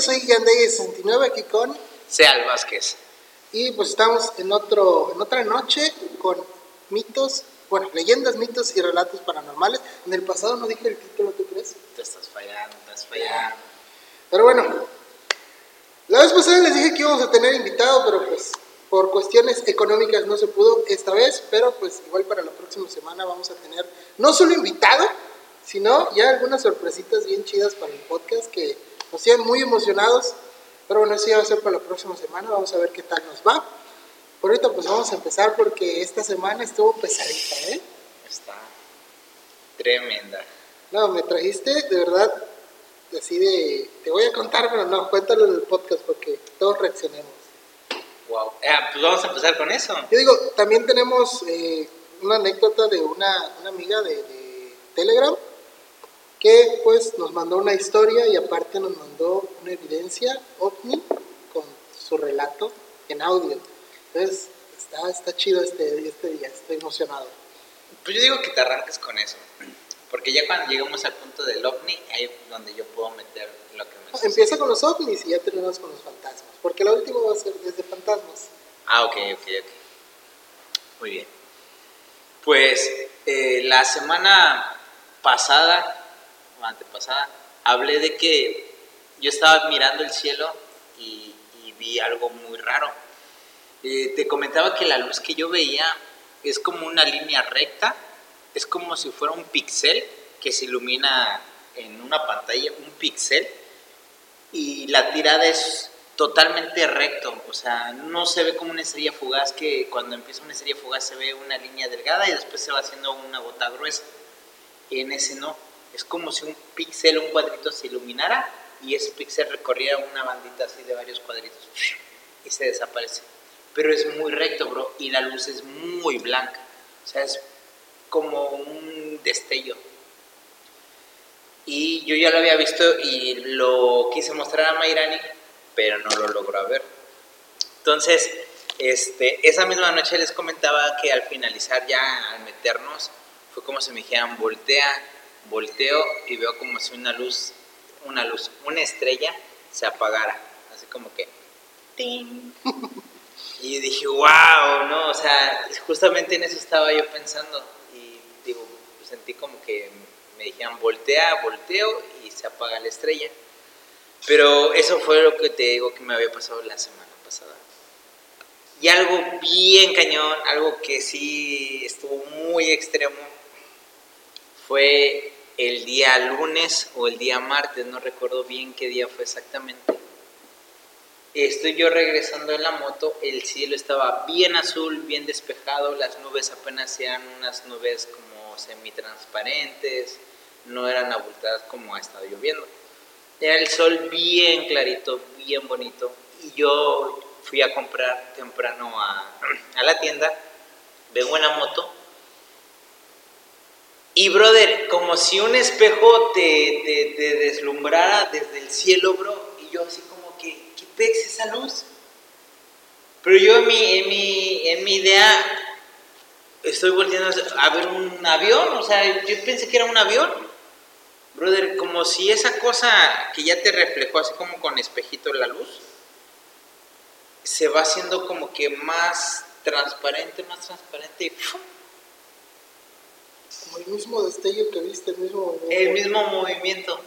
yo soy Yandey69 aquí con... Seal Vázquez. Y pues estamos en, otro, en otra noche con mitos, bueno, leyendas, mitos y relatos paranormales. En el pasado no dije el título, ¿tú crees? Te estás fallando, te estás fallando. Pero bueno, la vez pasada les dije que íbamos a tener invitado, pero pues por cuestiones económicas no se pudo esta vez, pero pues igual para la próxima semana vamos a tener no solo invitado, sino ya algunas sorpresitas bien chidas para el podcast que nos tienen muy emocionados. Pero bueno, eso ya va a ser para la próxima semana, vamos a ver qué tal nos va. Por ahorita pues vamos a empezar porque esta semana estuvo pesadita, ¿eh? Está tremenda. No, me trajiste de verdad así de, te voy a contar, pero no, cuéntalo en el podcast porque todos reaccionemos. Wow. Ah, pues vamos a empezar con eso. Yo digo, también tenemos eh, una anécdota de una, una amiga de, de, Telegram que pues nos mandó una historia y aparte nos mandó una evidencia ovni con su relato en audio. Entonces, está, está chido este, este día, estoy emocionado. Pues yo digo que te arranques con eso. Porque ya cuando llegamos al punto del ovni, ahí es donde yo puedo meter lo que me no, Empieza con los ovnis y ya terminamos con los fantasmas. Porque la última va a ser desde fantasmas. Ah, ok, ok, ok. Muy bien. Pues eh, la semana pasada, o antepasada, hablé de que yo estaba mirando el cielo y, y vi algo muy raro. Eh, te comentaba que la luz que yo veía es como una línea recta es como si fuera un pixel que se ilumina en una pantalla, un pixel, y la tirada es totalmente recto, o sea, no se ve como una estrella fugaz que cuando empieza una estrella fugaz se ve una línea delgada y después se va haciendo una gota gruesa. En ese no, es como si un pixel, un cuadrito se iluminara y ese pixel recorriera una bandita así de varios cuadritos y se desaparece. Pero es muy recto, bro, y la luz es muy blanca. O sea, es como un destello. Y yo ya lo había visto y lo quise mostrar a Mayrani, pero no lo logró ver. Entonces, este, esa misma noche les comentaba que al finalizar ya, al meternos, fue como si me dijeran voltea, volteo y veo como si una luz, una luz, una estrella se apagara. Así como que... ¡ting! Y dije, wow, ¿no? O sea, justamente en eso estaba yo pensando digo, sentí como que me dijeron voltea, volteo y se apaga la estrella. Pero eso fue lo que te digo que me había pasado la semana pasada. Y algo bien cañón, algo que sí estuvo muy extremo, fue el día lunes o el día martes, no recuerdo bien qué día fue exactamente. Estoy yo regresando en la moto, el cielo estaba bien azul, bien despejado, las nubes apenas eran unas nubes como semitransparentes, no eran abultadas como ha estado lloviendo. Era el sol bien clarito, bien bonito. Y yo fui a comprar temprano a, a la tienda, vengo en moto. Y brother, como si un espejo te, te, te deslumbrara desde el cielo, bro. Y yo así como que, ¿qué pex esa luz? Pero yo en mi, en mi, en mi idea estoy volviendo a ver un avión, o sea, yo pensé que era un avión. Brother, como si esa cosa que ya te reflejó así como con espejito la luz, se va haciendo como que más transparente, más transparente y Como el mismo destello que viste, el mismo movimiento. El mismo movimiento.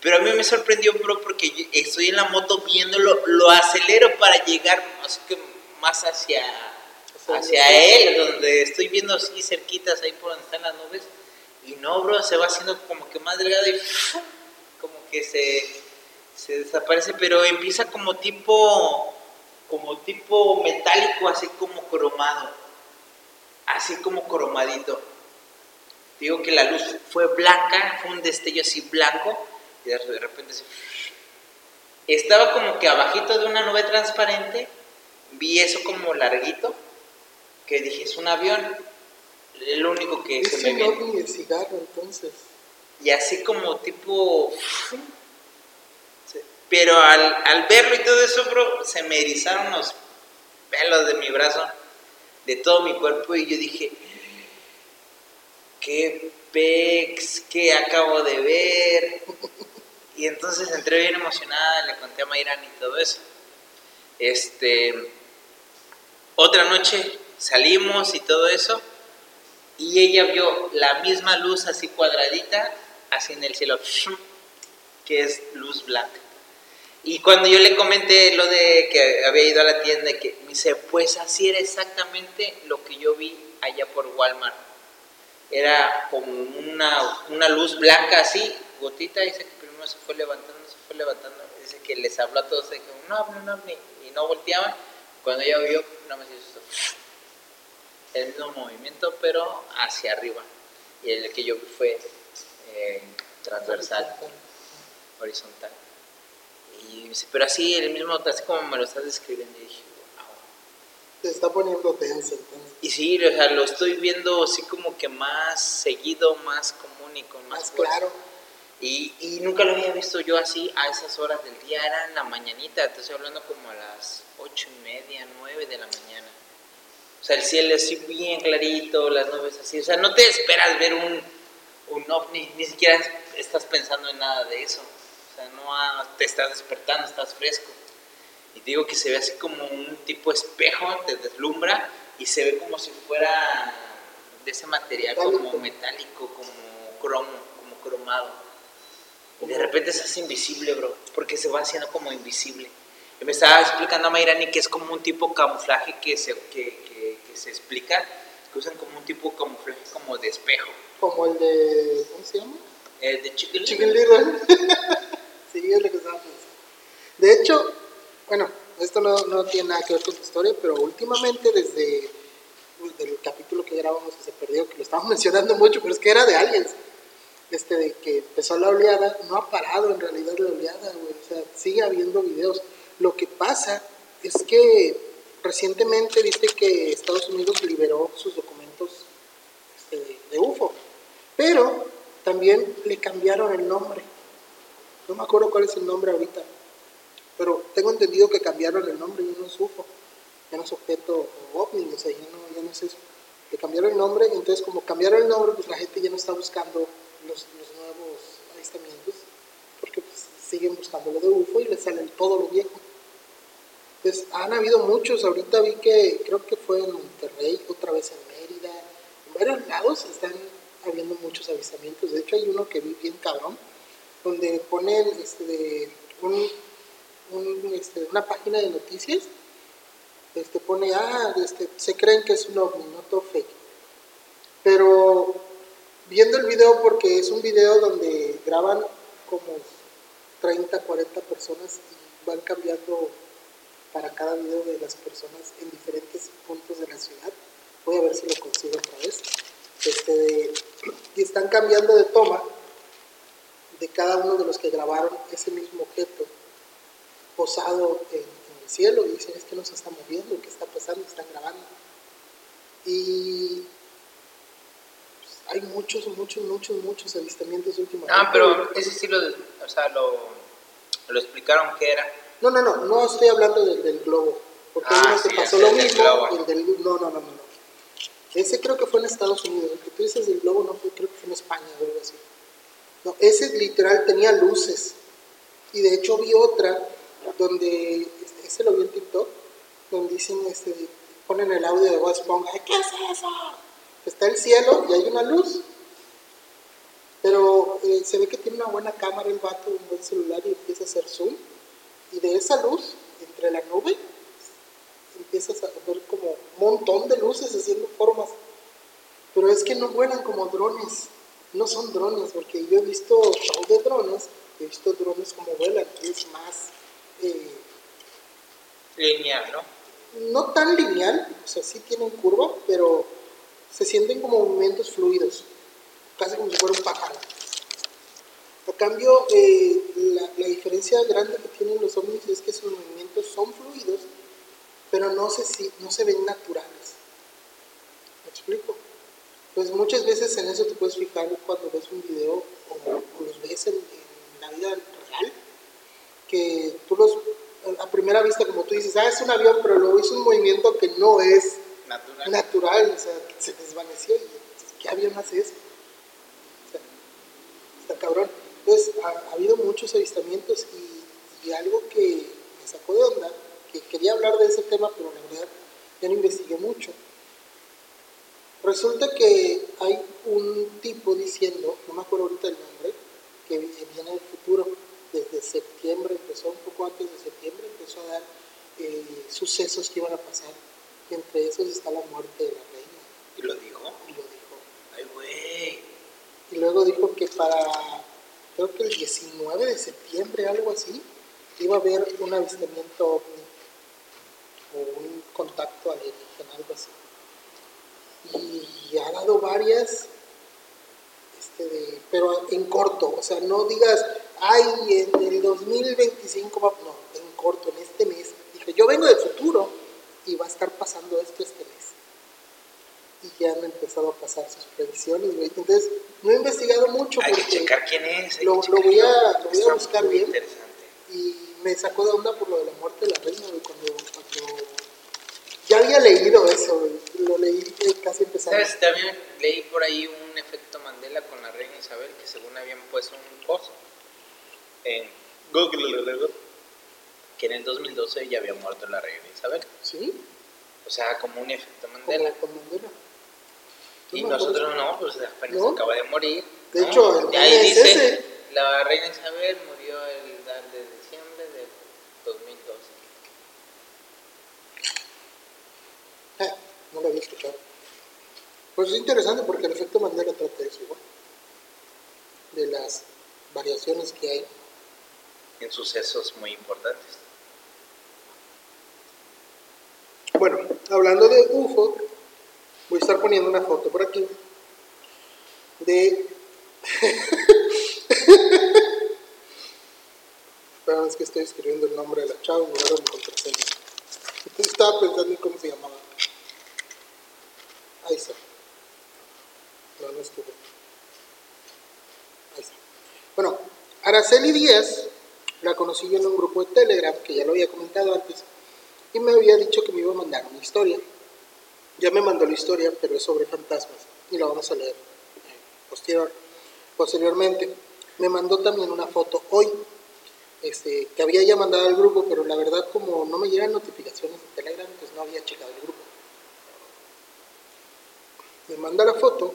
Pero a mí me sorprendió, bro, porque estoy en la moto viéndolo, lo acelero para llegar así que más hacia hacia él, donde estoy viendo así cerquitas ahí por donde están las nubes. Y no, bro, se va haciendo como que más delgado y como que se, se desaparece, pero empieza como tipo, como tipo metálico, así como cromado, así como cromadito. Digo que la luz fue blanca, fue un destello así blanco, y de repente. Estaba como que abajito de una nube transparente, vi eso como larguito, que dije, es un avión. El único que se me viene. cigarro, entonces. Y así como tipo... Pero al, al, verlo y todo eso, bro, se me erizaron los pelos de mi brazo, de todo mi cuerpo, y yo dije, qué pex, que acabo de ver. Y entonces entré bien emocionada, le conté a Mayrani y todo eso. Este, otra noche salimos y todo eso, y ella vio la misma luz así cuadradita, así en el cielo, que es luz blanca. Y cuando yo le comenté lo de que había ido a la tienda, que me dice, pues así era exactamente lo que yo vi allá por Walmart. Era como una, una luz blanca así, gotita, dice que primero se fue levantando, se fue levantando. Dice que les habló a todos, que no, no, no, y no volteaban. Cuando ella vio, no me hizo el mismo movimiento, pero hacia arriba. Y el que yo vi fue eh, transversal, horizontal. Y dice, pero así, el mismo, así como me lo estás describiendo, y dije, Te está poniendo tenso. Y sí, o sea, lo estoy viendo así como que más seguido, más común y con más, más claro. Y, y, nunca lo había visto yo así a esas horas del día, era en la mañanita, te estoy hablando como a las ocho y media, nueve de la mañana. O sea, el cielo así bien clarito, las nubes así, o sea, no te esperas ver un, un ovni, ni siquiera estás pensando en nada de eso. O sea, no te estás despertando, estás fresco. Y digo que se ve así como un tipo espejo, te deslumbra y se ve como si fuera de ese material como metálico, como cromo, como cromado. Y de repente se hace invisible, bro, porque se va haciendo como invisible. Y me estaba explicando a Mayrani que es como un tipo de camuflaje que se, que, que, se explica, que usan como un tipo de camuflaje como de espejo. Como el de, ¿cómo se llama? El de Chicken, Chicken Little. sí, es lo que estaba pensando. De hecho, bueno, esto no, no, tiene nada que ver con tu historia, pero últimamente desde, desde el capítulo que grabamos que se perdió, que lo estábamos mencionando mucho, pero es que era de aliens este, de que empezó la oleada, no ha parado en realidad la oleada, güey. O sea, sigue habiendo videos. Lo que pasa es que recientemente viste que Estados Unidos liberó sus documentos este, de, UFO, pero también le cambiaron el nombre. No me acuerdo cuál es el nombre ahorita, pero tengo entendido que cambiaron el nombre, ya no es UFO, ya no es objeto ovni, o sea, ya no, ya no es eso. Le cambiaron el nombre, entonces como cambiaron el nombre, pues la gente ya no está buscando los, nuevos avistamientos, porque pues, siguen buscando lo de UFO y les sale todo lo viejo. Pues han habido muchos, ahorita vi que creo que fue en Monterrey, otra vez en Mérida, en varios lados están habiendo muchos avistamientos. De hecho hay uno que vi bien cabrón, donde ponen este, un, este, una página de noticias, este, pone, ah, este, se creen que es un ovni, no todo fake. Pero viendo el video porque es un video donde graban como 30, 40 personas y van cambiando para cada video de las personas en diferentes puntos de la ciudad. Voy a ver si lo consigo otra vez. Este, y están cambiando de toma de cada uno de los que grabaron ese mismo objeto posado en, en el cielo y dicen es que no se está moviendo, ¿qué está pasando? Están grabando. Y hay muchos, muchos, muchos, muchos avistamientos últimamente. Ah, pero ese sí lo, o sea, lo, lo explicaron que era. No, no, no, no estoy hablando del, del globo, porque ah, uno se pasó lo mismo, el del, no, no, no, no, Ese creo que fue en Estados Unidos, el que tú dices del globo no fue, creo que fue en España o algo así. No, ese literal tenía luces, y de hecho vi otra donde, ese lo vi en TikTok, donde dicen, este, ponen el audio de Bob Esponja, ¿qué es eso? está el cielo y hay una luz. Pero eh, se ve que tiene una buena cámara el vato, un buen celular y empieza a hacer zoom. Y de esa luz, entre la nube, empiezas a ver como un montón de luces haciendo formas. Pero es que no vuelan como drones, no son drones, porque yo he visto show de drones, he visto drones como vuelan, es más... Eh, lineal, ¿no? No tan lineal, o sea, sí tienen curva, pero se sienten como movimientos fluidos, casi como si fuera un pájaro. A cambio, eh, la, diferencia grande que tienen los ovnis es que sus movimientos son fluidos, pero no se, no se ven naturales. ¿Me explico? Pues muchas veces en eso te puedes fijar cuando ves un video o, los ves en, la vida real, que tú los, a primera vista, como tú dices, ah, es un avión, pero luego hizo un movimiento que no es natural, natural o sea, se desvaneció y ¿qué avión hace eso? está cabrón. Entonces, ha, habido muchos avistamientos y, y, algo que me sacó de onda, que quería hablar de ese tema, pero la verdad ya no investigué mucho. Resulta que hay un tipo diciendo, no me acuerdo ahorita el nombre, que viene del futuro, desde septiembre, empezó un poco antes de septiembre, empezó a dar eh, sucesos que iban a pasar, y entre esos está la muerte de la reina. ¿Y lo dijo? Y lo dijo. Ay, güey. Y luego dijo que para, creo que el 19 de septiembre, algo así, iba a haber un avistamiento ovni, o un contacto alienígena, algo así. Y ha dado varias, este de, pero en corto, o sea, no digas, ay, en el 2025 va, no, en corto, en este mes. Dije, yo vengo del futuro y va a estar pasando esto este mes. Y ya han empezado a pasar sus predicciones, güey. Entonces, no he investigado mucho. Hay que checar quién es. Lo, lo, voy a, lo voy a buscar bien. Interesante. Y me sacó de onda por lo de la muerte de la reina, güey, cuando, cuando ya había leído eso. Lo leí casi empezando. ¿Sabes? También leí por ahí un efecto Mandela con la reina Isabel, que según habían puesto un post en Google que en el 2012 ya había muerto la reina Isabel. ¿Sí? O sea, como un efecto Mandela. Como Mandela. Y nosotros no, pues apenas ¿No? acaba de morir. De hecho, el ahí dice, ese. la reina Isabel murió el de diciembre del 2012. Ah, no lo había escuchado. Pues es interesante porque el efecto Mandela trata de eso igual. De las variaciones que hay en sucesos muy importantes. Bueno, hablando de UFO, voy a estar poniendo una foto por aquí de... Perdón, es que estoy escribiendo el nombre de la chava en lugar de mi contraseña. Estaba pensando en cómo se llamaba. Ahí está. No, no estuvo. Ahí está. Bueno, Araceli Díaz la conocí yo en un grupo de Telegram, que ya lo había comentado antes, y me había dicho que me iba a mandar una historia. Ya me mandó la historia, pero es sobre fantasmas, y la vamos a leer eh, posterior, posteriormente. Me mandó también una foto hoy, este, que había ya mandado al grupo, pero la verdad como no me llegan notificaciones de Telegram, pues no había checado el grupo. Me manda la foto,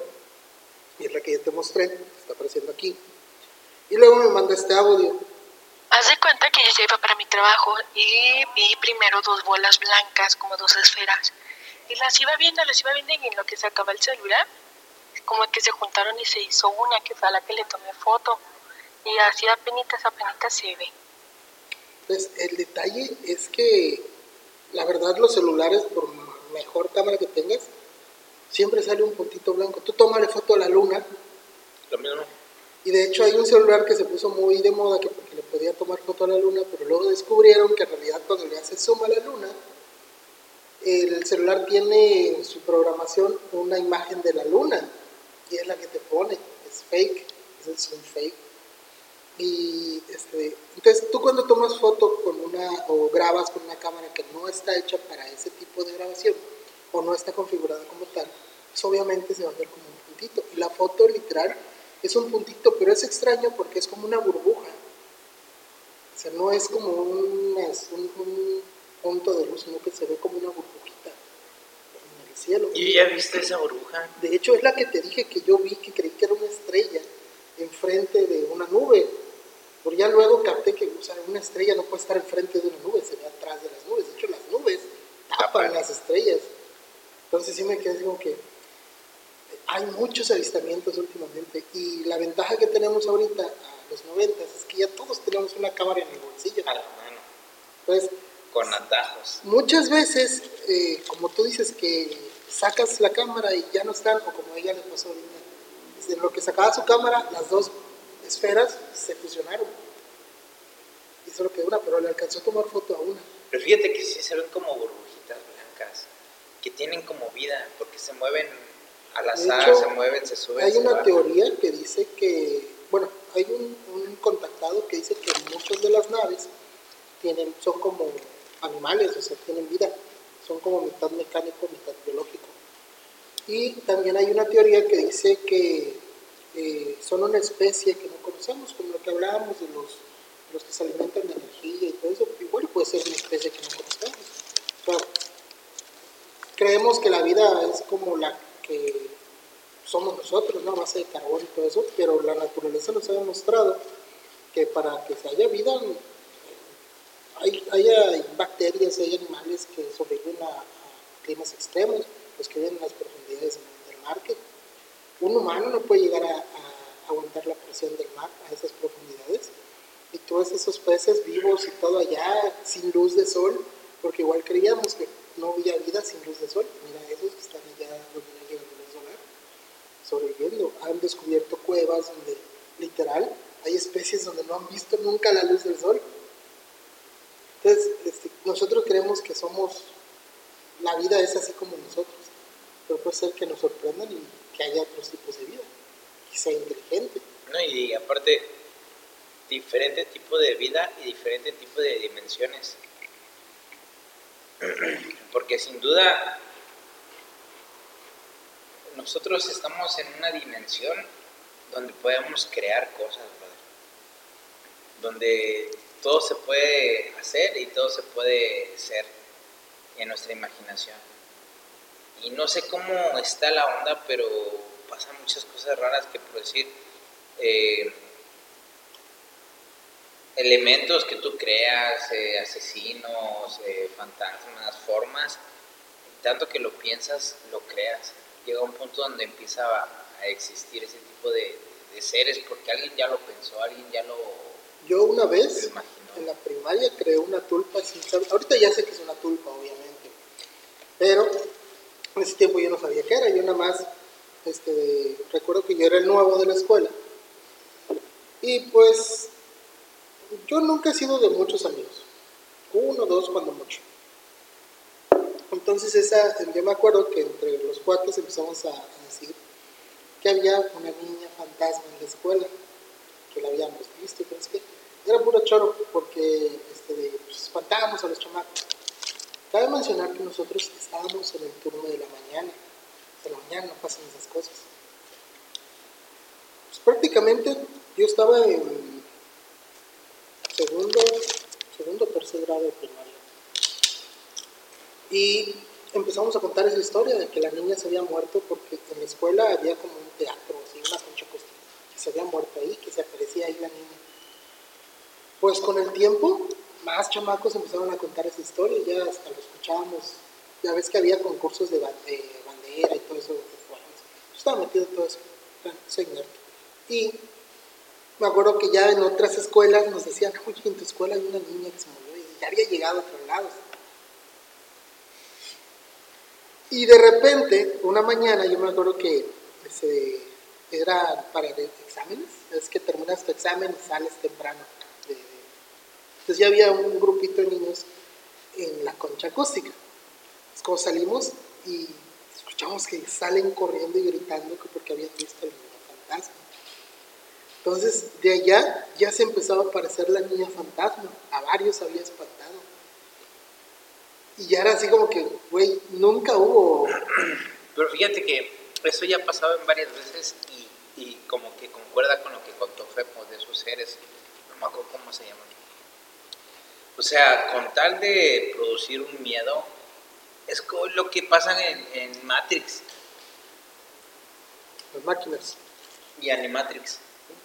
y es la que ya te mostré, está apareciendo aquí. Y luego me manda este audio Haz de cuenta que yo ya iba para mi trabajo y vi primero dos bolas blancas, como dos esferas. Y las iba viendo, las iba viendo y en lo que sacaba el celular, como que se juntaron y se hizo una, que fue a la que le tomé foto. Y así apenas, apenas se ve. Pues el detalle es que, la verdad, los celulares, por mejor cámara que tengas, siempre sale un puntito blanco. Tú tómale foto a la luna. Lo mismo. Y de hecho hay un celular que se puso muy de moda que podía tomar foto a la luna, pero luego descubrieron que en realidad cuando le hace zoom a la luna, el celular tiene en su programación una imagen de la luna y es la que te pone, es fake, es un fake. Y este, entonces tú cuando tomas foto con una o grabas con una cámara que no está hecha para ese tipo de grabación o no está configurada como tal, pues obviamente se va a ver como un puntito. Y la foto literal es un puntito, pero es extraño porque es como una burbuja. O sea, no es como un, un, punto de luz, sino que se ve como una burbujita en el cielo. ¿Y ya viste esa burbuja? De hecho, es la que te dije que yo vi, que creí que era una estrella enfrente de una nube. Pero ya luego capté que o sea, una estrella no puede estar enfrente de una nube, se ve atrás de las nubes. De hecho, las nubes tapan las estrellas. Entonces sí me quedé como que hay muchos avistamientos últimamente y la ventaja que tenemos ahorita los 90 es que ya todos tenemos una cámara en el bolsillo. A la mano. Pues, Con atajos. Muchas veces, eh, como tú dices, que sacas la cámara y ya no están, o como a ella le pasó ahorita, en lo que sacaba su cámara, las dos esferas se fusionaron. Y solo quedó una, pero le alcanzó a tomar foto a una. Pero fíjate que sí se ven como burbujitas blancas, que tienen como vida, porque se mueven al azar, se mueven, se suben. Hay una teoría que dice que, bueno, hay un, contactado que dice que muchas de las naves tienen, son como animales, o sea, tienen vida, son como mitad mecánico, mitad biológico. Y también hay una teoría que dice que eh, son una especie que no conocemos, como lo que hablábamos de los, los que se alimentan de energía y todo eso, igual puede ser una especie que no conocemos. Creemos que la vida es como la que somos nosotros, ¿no? A base de carbón y todo eso, pero la naturaleza nos ha demostrado que para que se haya vida, hay, hay bacterias, hay animales que sobreviven a, climas extremos, los que viven en las profundidades del mar, que un humano no puede llegar a, aguantar la presión del mar a esas profundidades. Y todos esos peces vivos y todo allá, sin luz de sol, porque igual creíamos que no había vida sin luz de sol. Mira, esos que están allá donde no llega la luz solar, sobreviviendo. Han descubierto cuevas donde literal hay especies donde no han visto nunca la luz del sol. Entonces, este, nosotros creemos que somos, la vida es así como nosotros, pero puede ser que nos sorprendan y que haya otros tipos de vida, que sea inteligente. No, y aparte, diferente tipo de vida y diferente tipo de dimensiones. Porque sin duda nosotros estamos en una dimensión donde podemos crear cosas, donde todo se puede hacer y todo se puede ser en nuestra imaginación. Y no sé cómo está la onda, pero pasan muchas cosas raras que por decir, eh, elementos que tú creas, eh, asesinos, eh, fantasmas, formas, tanto que lo piensas, lo creas. Llega un punto donde empieza a, existir ese tipo de, seres porque alguien ya lo pensó, alguien ya lo... Yo una vez en la primaria creé una tulpa sin saber, ahorita ya sé que es una tulpa obviamente, pero en ese tiempo yo no sabía qué era, yo nada más este, recuerdo que yo era el nuevo de la escuela y pues yo nunca he sido de muchos amigos, uno, dos, cuando mucho. Entonces esa, yo me acuerdo que entre los cuates empezamos a, decir que había una niña fantasma en la escuela, que la habíamos visto, y que era puro choro, porque este, pues, espantábamos a los chamacos. Cabe mencionar que nosotros estábamos en el turno de la mañana, de la mañana no pasan esas cosas. Pues prácticamente yo estaba en segundo, segundo tercer grado de primaria. Y empezamos a contar esa historia de que la niña se había muerto porque en la escuela había como un teatro, así, una concha que se había muerto ahí, que se aparecía ahí la niña. Pues con el tiempo, más chamacos empezaron a contar esa historia, ya hasta lo escuchábamos. Ya ves que había concursos de, bandera y todo eso. Yo estaba metido en todo eso, soy nerd. Y me acuerdo que ya en otras escuelas nos decían, oye, en tu escuela hay una niña que se murió y ya había llegado a otros lados. Y de repente, una mañana, yo me acuerdo que ese, era para exámenes, es que terminas tu examen y sales temprano. Entonces ya había un grupito de niños en la concha acústica. Es como salimos y escuchamos que salen corriendo y gritando porque habían visto el fantasma. Entonces, de allá ya se empezaba a aparecer la niña fantasma. A varios había espantado. Y ya era así como que, güey, nunca hubo. Pero fíjate que eso ya ha pasado en varias veces y, y como que concuerda con lo que contó Fepo de sus seres. No me acuerdo cómo se llaman. O sea, con tal de producir un miedo, es lo que pasa en, en Matrix. Las máquinas. Y Animatrix.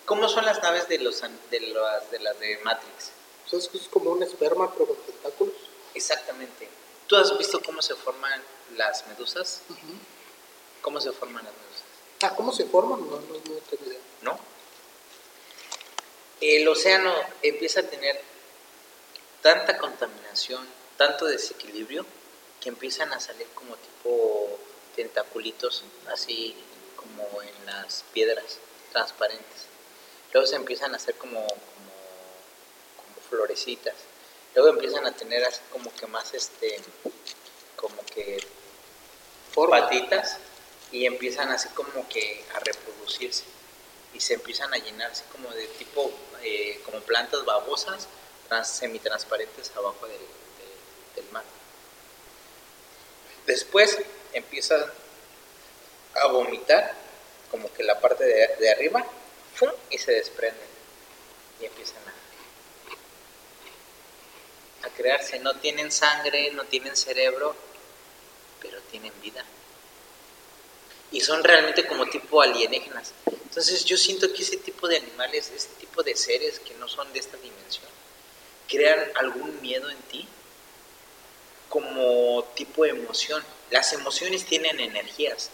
¿Cómo son las naves de, los, de, las, de las de Matrix? es como un esperma pero con tentáculos. Exactamente. ¿Tú has visto cómo se forman las medusas? ¿Cómo se forman las medusas? Ah, ¿cómo se forman? No, no, no tengo idea. ¿No? El océano empieza a tener tanta contaminación, tanto desequilibrio, que empiezan a salir como tipo tentaculitos, así como en las piedras transparentes. Luego se empiezan a hacer como, como, florecitas. Luego empiezan a tener así como que más este, como que patitas y empiezan así como que a reproducirse y se empiezan a llenar así como de tipo, eh, como plantas babosas, trans, semitransparentes abajo del, del mar. Después empiezan a vomitar como que la parte de, de arriba y se desprenden. y empiezan a, a crearse. No tienen sangre, no tienen cerebro, pero tienen vida. Y son realmente como tipo alienígenas. Entonces yo siento que ese tipo de animales, ese tipo de seres que no son de esta dimensión, crean algún miedo en ti como tipo de emoción. Las emociones tienen energías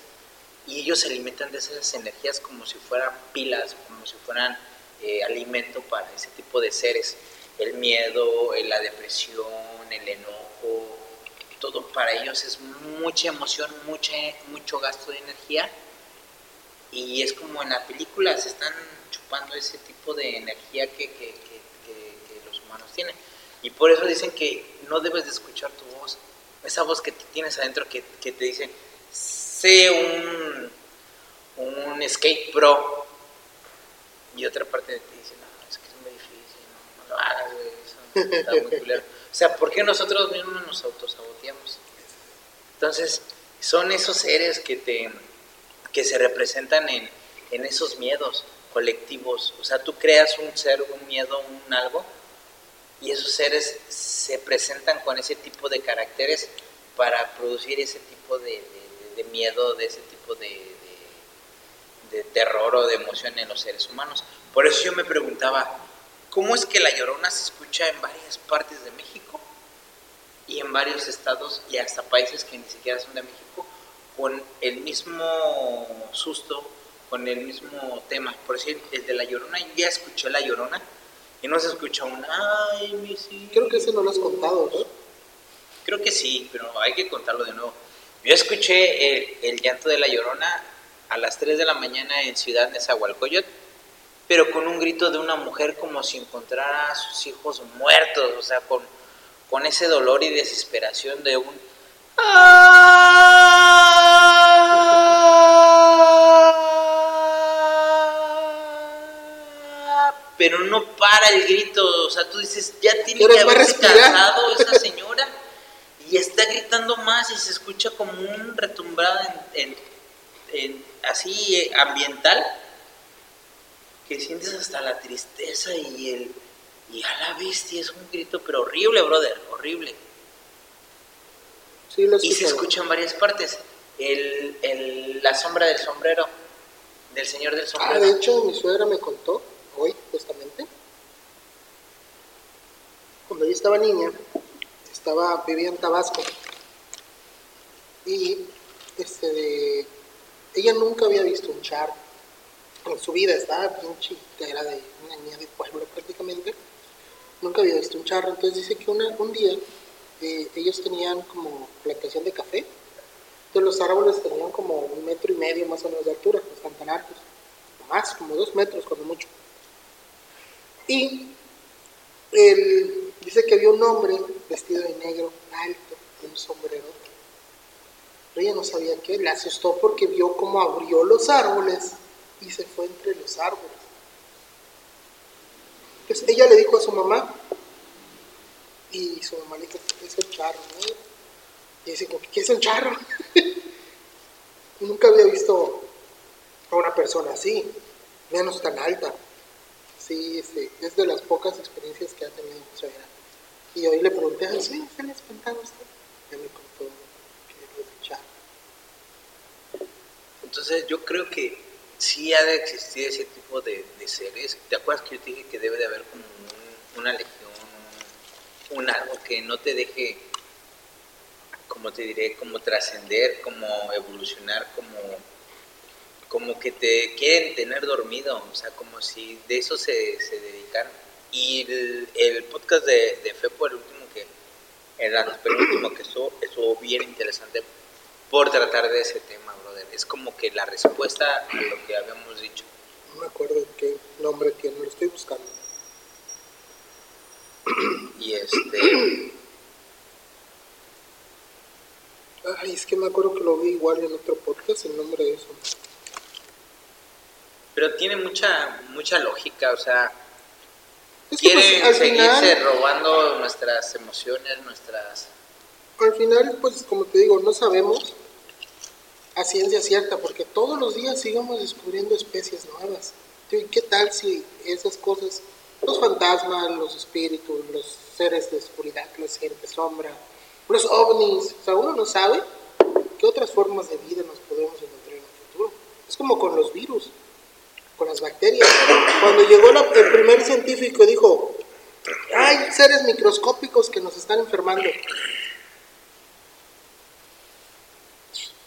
y ellos se alimentan de esas energías como si fueran pilas, como si fueran eh, alimento para ese tipo de seres. El miedo, eh, la depresión, el enojo, todo para ellos es mucha emoción, mucha, mucho gasto de energía. Y es como en la película, se están chupando ese tipo de energía que, que, que, los humanos tienen. Y por eso dicen que no debes de escuchar tu voz, esa voz que tienes adentro que, te dice, sé un, un skate pro. Y otra parte de dice, no, es que es muy difícil, no, hagas, eso está muy culero. O sea, ¿por qué nosotros mismos nos autosaboteamos? Entonces, son esos seres que, te, que se representan en, en esos miedos colectivos. O sea, tú creas un ser, un miedo, un algo, y esos seres se presentan con ese tipo de caracteres para producir ese tipo de, de, miedo, de ese tipo de, de, terror o de emoción en los seres humanos. Por eso yo me preguntaba, ¿cómo es que la llorona se escucha en varias partes de México y en varios estados y hasta países que ni siquiera son de México con el mismo susto, con el mismo tema? Por decir, el de la llorona, ya escuché la llorona y no se escucha un ay, mi sí. Creo que ese no lo has contado, ¿no? Creo que sí, pero hay que contarlo de nuevo. Yo escuché el, llanto de la llorona a las 3 de la mañana en Ciudad Nezahualcóyotl, pero con un grito de una mujer como si encontrara a sus hijos muertos, o sea, con, con ese dolor y desesperación de un pero no para el grito, o sea, tú dices, ya tiene que haberse cansado esa señora y está gritando más y se escucha como un retumbrado en, así eh, ambiental que sientes hasta la tristeza y el y a la bestia es un grito pero horrible brother horrible sí, y se escucha en varias partes el, el, la sombra del sombrero del señor del sombrero ah de hecho mi suegra me contó hoy justamente cuando yo estaba niña estaba, vivía en Tabasco. Y este, ella nunca había visto un charro. En su vida estaba chiquita, era de una niña de pueblo prácticamente. Nunca había visto un charro. Entonces dice que un día eh, ellos tenían como plantación de café. Entonces los árboles tenían como un metro y medio más o menos de altura, los pantanarcos. Más, como dos metros cuando mucho. Y dice que había un hombre vestido de negro, alto, con un sombrero. Pero ella no sabía qué, le asustó porque vio cómo abrió los árboles y se fue entre los árboles. Entonces ella le dijo a su mamá, y su mamá le dijo, ¿qué es el charro? Y dice, ¿qué es un charro? Nunca había visto a una persona así, menos tan alta. Sí, sí, es de las pocas experiencias que ha tenido su y hoy le pregunté, ¿sí? ¿qué le espantaba usted? Ya me contó que lo escuchaba. Entonces yo creo que sí ha de existir ese tipo de, seres. ¿Te acuerdas que yo te dije que debe de haber como una legión, un, algo que no te deje, como te diré, como trascender, como evolucionar, como como que te quieren tener dormido, o sea, como si de eso se, se dedican y el, podcast de, de Fepo, el último que, el último que estuvo, estuvo bien interesante por tratar de ese tema, brother. Es como que la respuesta a lo que habíamos dicho. No me acuerdo qué nombre tiene, lo estoy buscando. Y este. Ay, es que me acuerdo que lo vi igual en otro podcast, el nombre de eso. Pero tiene mucha, mucha lógica, o sea quieren pues, seguirse robando nuestras emociones, nuestras... Al final, pues como te digo, no sabemos a ciencia cierta, porque todos los días sigamos descubriendo especies nuevas. ¿Qué tal si esas cosas los fantasmas, los espíritus, los seres de oscuridad, los de sombra, los ovnis. O sea, uno no sabe qué otras formas de vida nos podemos encontrar en el futuro. Es como con los virus, con las bacterias. Cuando llegó la- el primer científico dijo, hay seres microscópicos que nos están enfermando.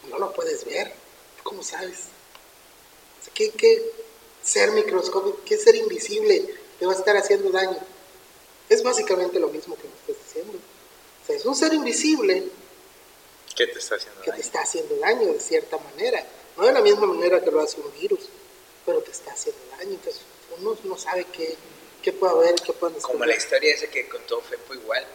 No lo puedes ver. ¿Cómo sabes? ¿Qué, qué ser microscópico, qué ser invisible te va a estar haciendo daño? Es básicamente lo mismo que me estás diciendo. O sea, es un ser invisible ¿Qué te está haciendo que te daño? está haciendo daño de cierta manera. No de la misma manera que lo hace un virus, pero te está haciendo daño. Entonces uno no sabe qué, qué puede haber, qué puede Como la historia esa que contó Fepo igual,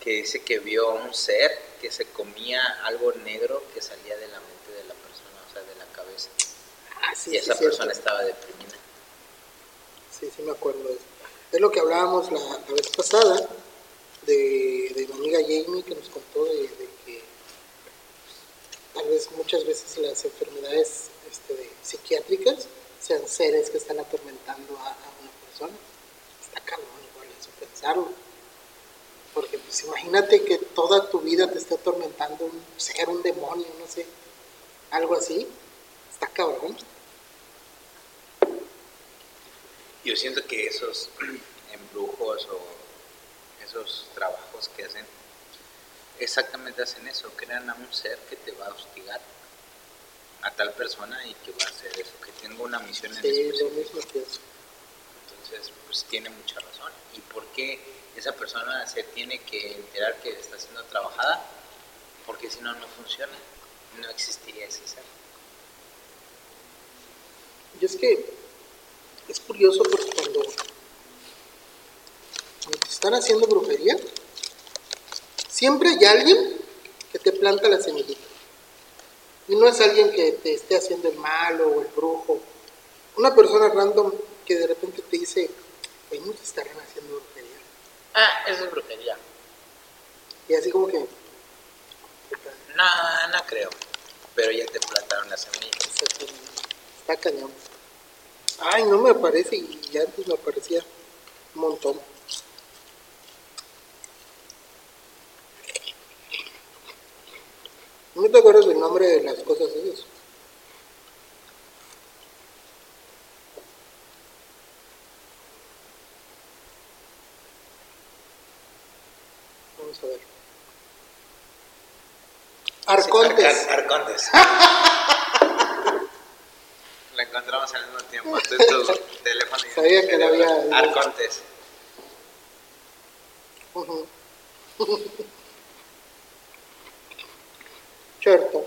que dice que vio a un ser que se comía algo negro que salía de la mente de la persona, o sea, de la cabeza. Ah, sí, y sí, esa cierto. persona estaba deprimida. Sí, sí me acuerdo de eso. Es lo que hablábamos la, la vez pasada de, de mi amiga Jamie que nos contó de, de que pues, tal vez muchas veces las enfermedades este, de- psiquiátricas sean seres que están atormentando a, a una persona. Está cabrón igual eso pensarlo. Porque pues imagínate que toda tu vida te esté atormentando un ser, un demonio, no sé, algo así. Está cabrón. Yo siento que esos embrujos o esos trabajos que hacen, exactamente hacen eso, crean a un ser que te va a hostigar a tal persona y que va a hacer eso, que tenga una misión en Sí, lo mismo pienso. Entonces, pues tiene mucha razón. ¿Y por qué esa persona se tiene que enterar que está siendo trabajada? Porque si no, no funciona. No existiría ese ser. Y es que es curioso porque cuando, cuando te están haciendo brujería, siempre hay alguien que te planta la semillita. Y no es alguien que te esté haciendo el malo o el brujo. Una persona random que de repente te dice, oye, no te estarán haciendo brujería. Ah, eso es brujería. Y así como que, No, no creo. Pero ya te plantaron la semilla. está cañón. Ay, no me aparece y ya antes me aparecía un montón. ¿No te acuerdas del nombre de las cosas esas? Vamos a ver. Arcontes. Ar- Arcontes. la encontramos al mismo tiempo. De tu teléfono. y Sabía que la había- Arcontes. Cierto.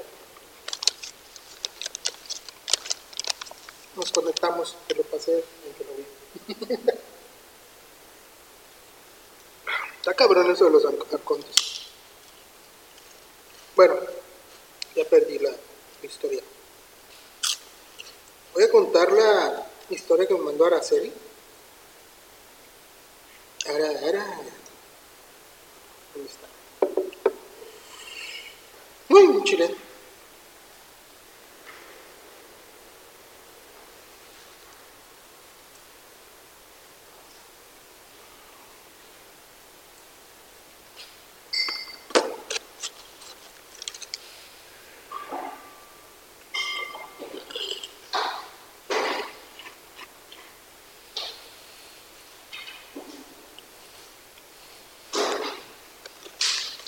Nos conectamos, te lo pasé en que lo vi. Está cabrón eso de los arc- arcontes. Bueno, ya perdí la historia. Voy a contar la historia que me mandó Araceli. Ara, ara. ¿Dónde está? Muy un chileno.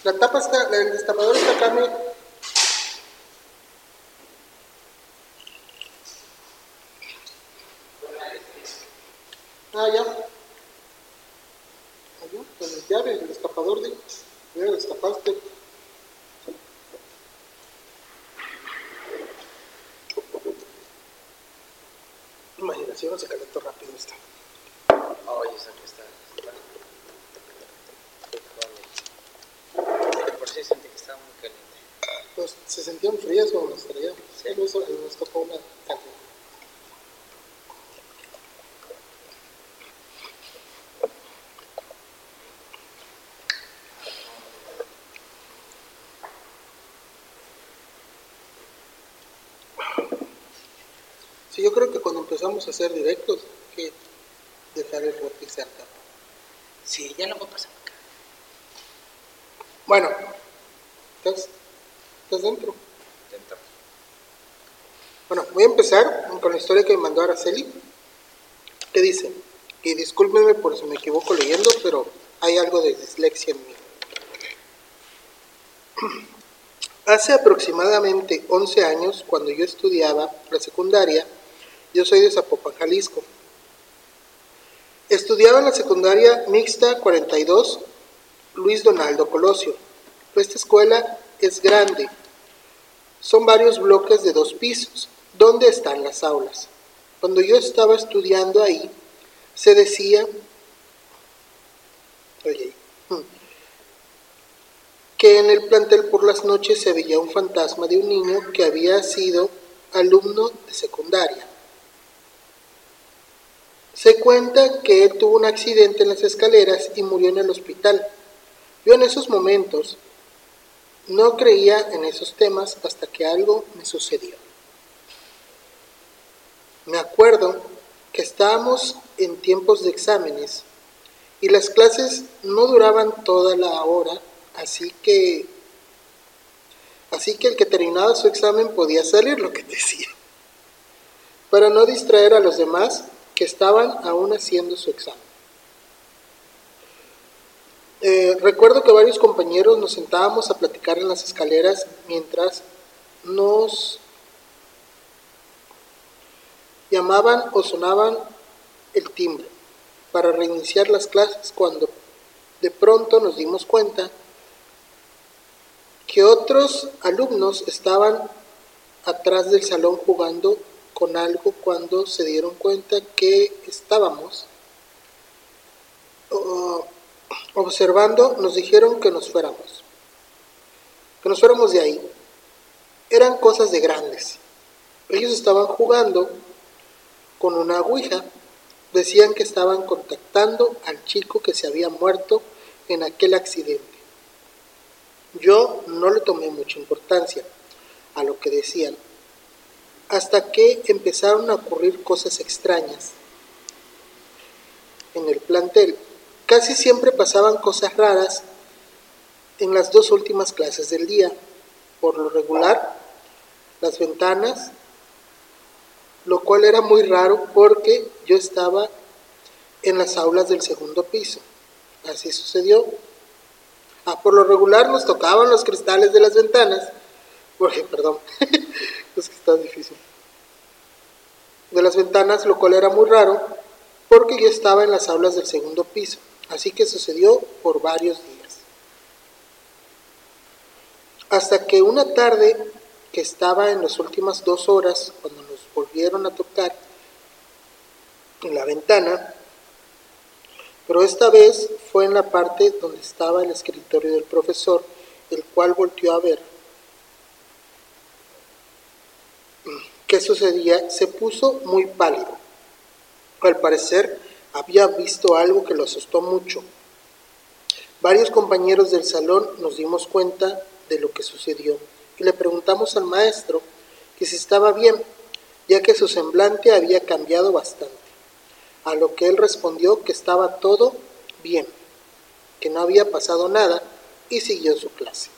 La tapa está, el destapador está acá, mira. Ah, ya. Allá, con el llave, el destapador de. Ya destapaste. Imaginación se calentó rápido esta. Oye, esa que está. está- Por si sentí que estaba muy caliente. Pues se sentían frías como las traíamos. Sí. Sí. Eso nos tocó una tarde. Sí, yo creo que cuando empezamos a hacer directos, que dejamos dejar el se acabó. Sí, ya lo voy a pasar acá. Bueno, ¿estás, estás dentro? Dentro. Bueno, voy a empezar con la historia que me mandó Araceli, que dice, y discúlpenme por si me equivoco leyendo, pero hay algo de dislexia en mí. Hace aproximadamente 11 años, cuando yo estudiaba la secundaria, yo soy de Zapopan, Jalisco. Estudiaba en la secundaria mixta 42, Luis Donaldo Colosio. Esta escuela es grande. Son varios bloques de dos pisos, donde están las aulas. Cuando yo estaba estudiando ahí, se decía oye, hmm, que en el plantel por las noches se veía un fantasma de un niño que había sido alumno de secundaria. Se cuenta que él tuvo un accidente en las escaleras y murió en el hospital. Yo en esos momentos no creía en esos temas hasta que algo me sucedió. Me acuerdo que estábamos en tiempos de exámenes y las clases no duraban toda la hora, así que así que el que terminaba su examen podía salir lo que decía. Para no distraer a los demás, que estaban aún haciendo su examen. Eh, recuerdo que varios compañeros nos sentábamos a platicar en las escaleras mientras nos llamaban o sonaban el timbre para reiniciar las clases cuando de pronto nos dimos cuenta que otros alumnos estaban atrás del salón jugando con algo cuando se dieron cuenta que estábamos observando, nos dijeron que nos fuéramos, que nos fuéramos de ahí. Eran cosas de grandes. Ellos estaban jugando con una ouija. Decían que estaban contactando al chico que se había muerto en aquel accidente. Yo no le tomé mucha importancia a lo que decían, hasta que empezaron a ocurrir cosas extrañas en el plantel. Casi siempre pasaban cosas raras en las dos últimas clases del día. Por lo regular, las ventanas, lo cual era muy raro porque yo estaba en las aulas del segundo piso. Así sucedió. Ah, por lo regular nos tocaban los cristales de las ventanas, porque, perdón, es que está difícil. De las ventanas, lo cual era muy raro, porque yo estaba en las aulas del segundo piso. Así que sucedió por varios días. Hasta que una tarde, que estaba en las últimas dos horas, cuando nos volvieron a tocar en la ventana, pero esta vez fue en la parte donde estaba el escritorio del profesor, el cual volteó a ver qué sucedía, se puso muy pálido. Al parecer había visto algo que lo asustó mucho. Varios compañeros del salón nos dimos cuenta de lo que sucedió y le preguntamos al maestro que si estaba bien, ya que su semblante había cambiado bastante. A lo que él respondió que estaba todo bien, que no había pasado nada y siguió su clase.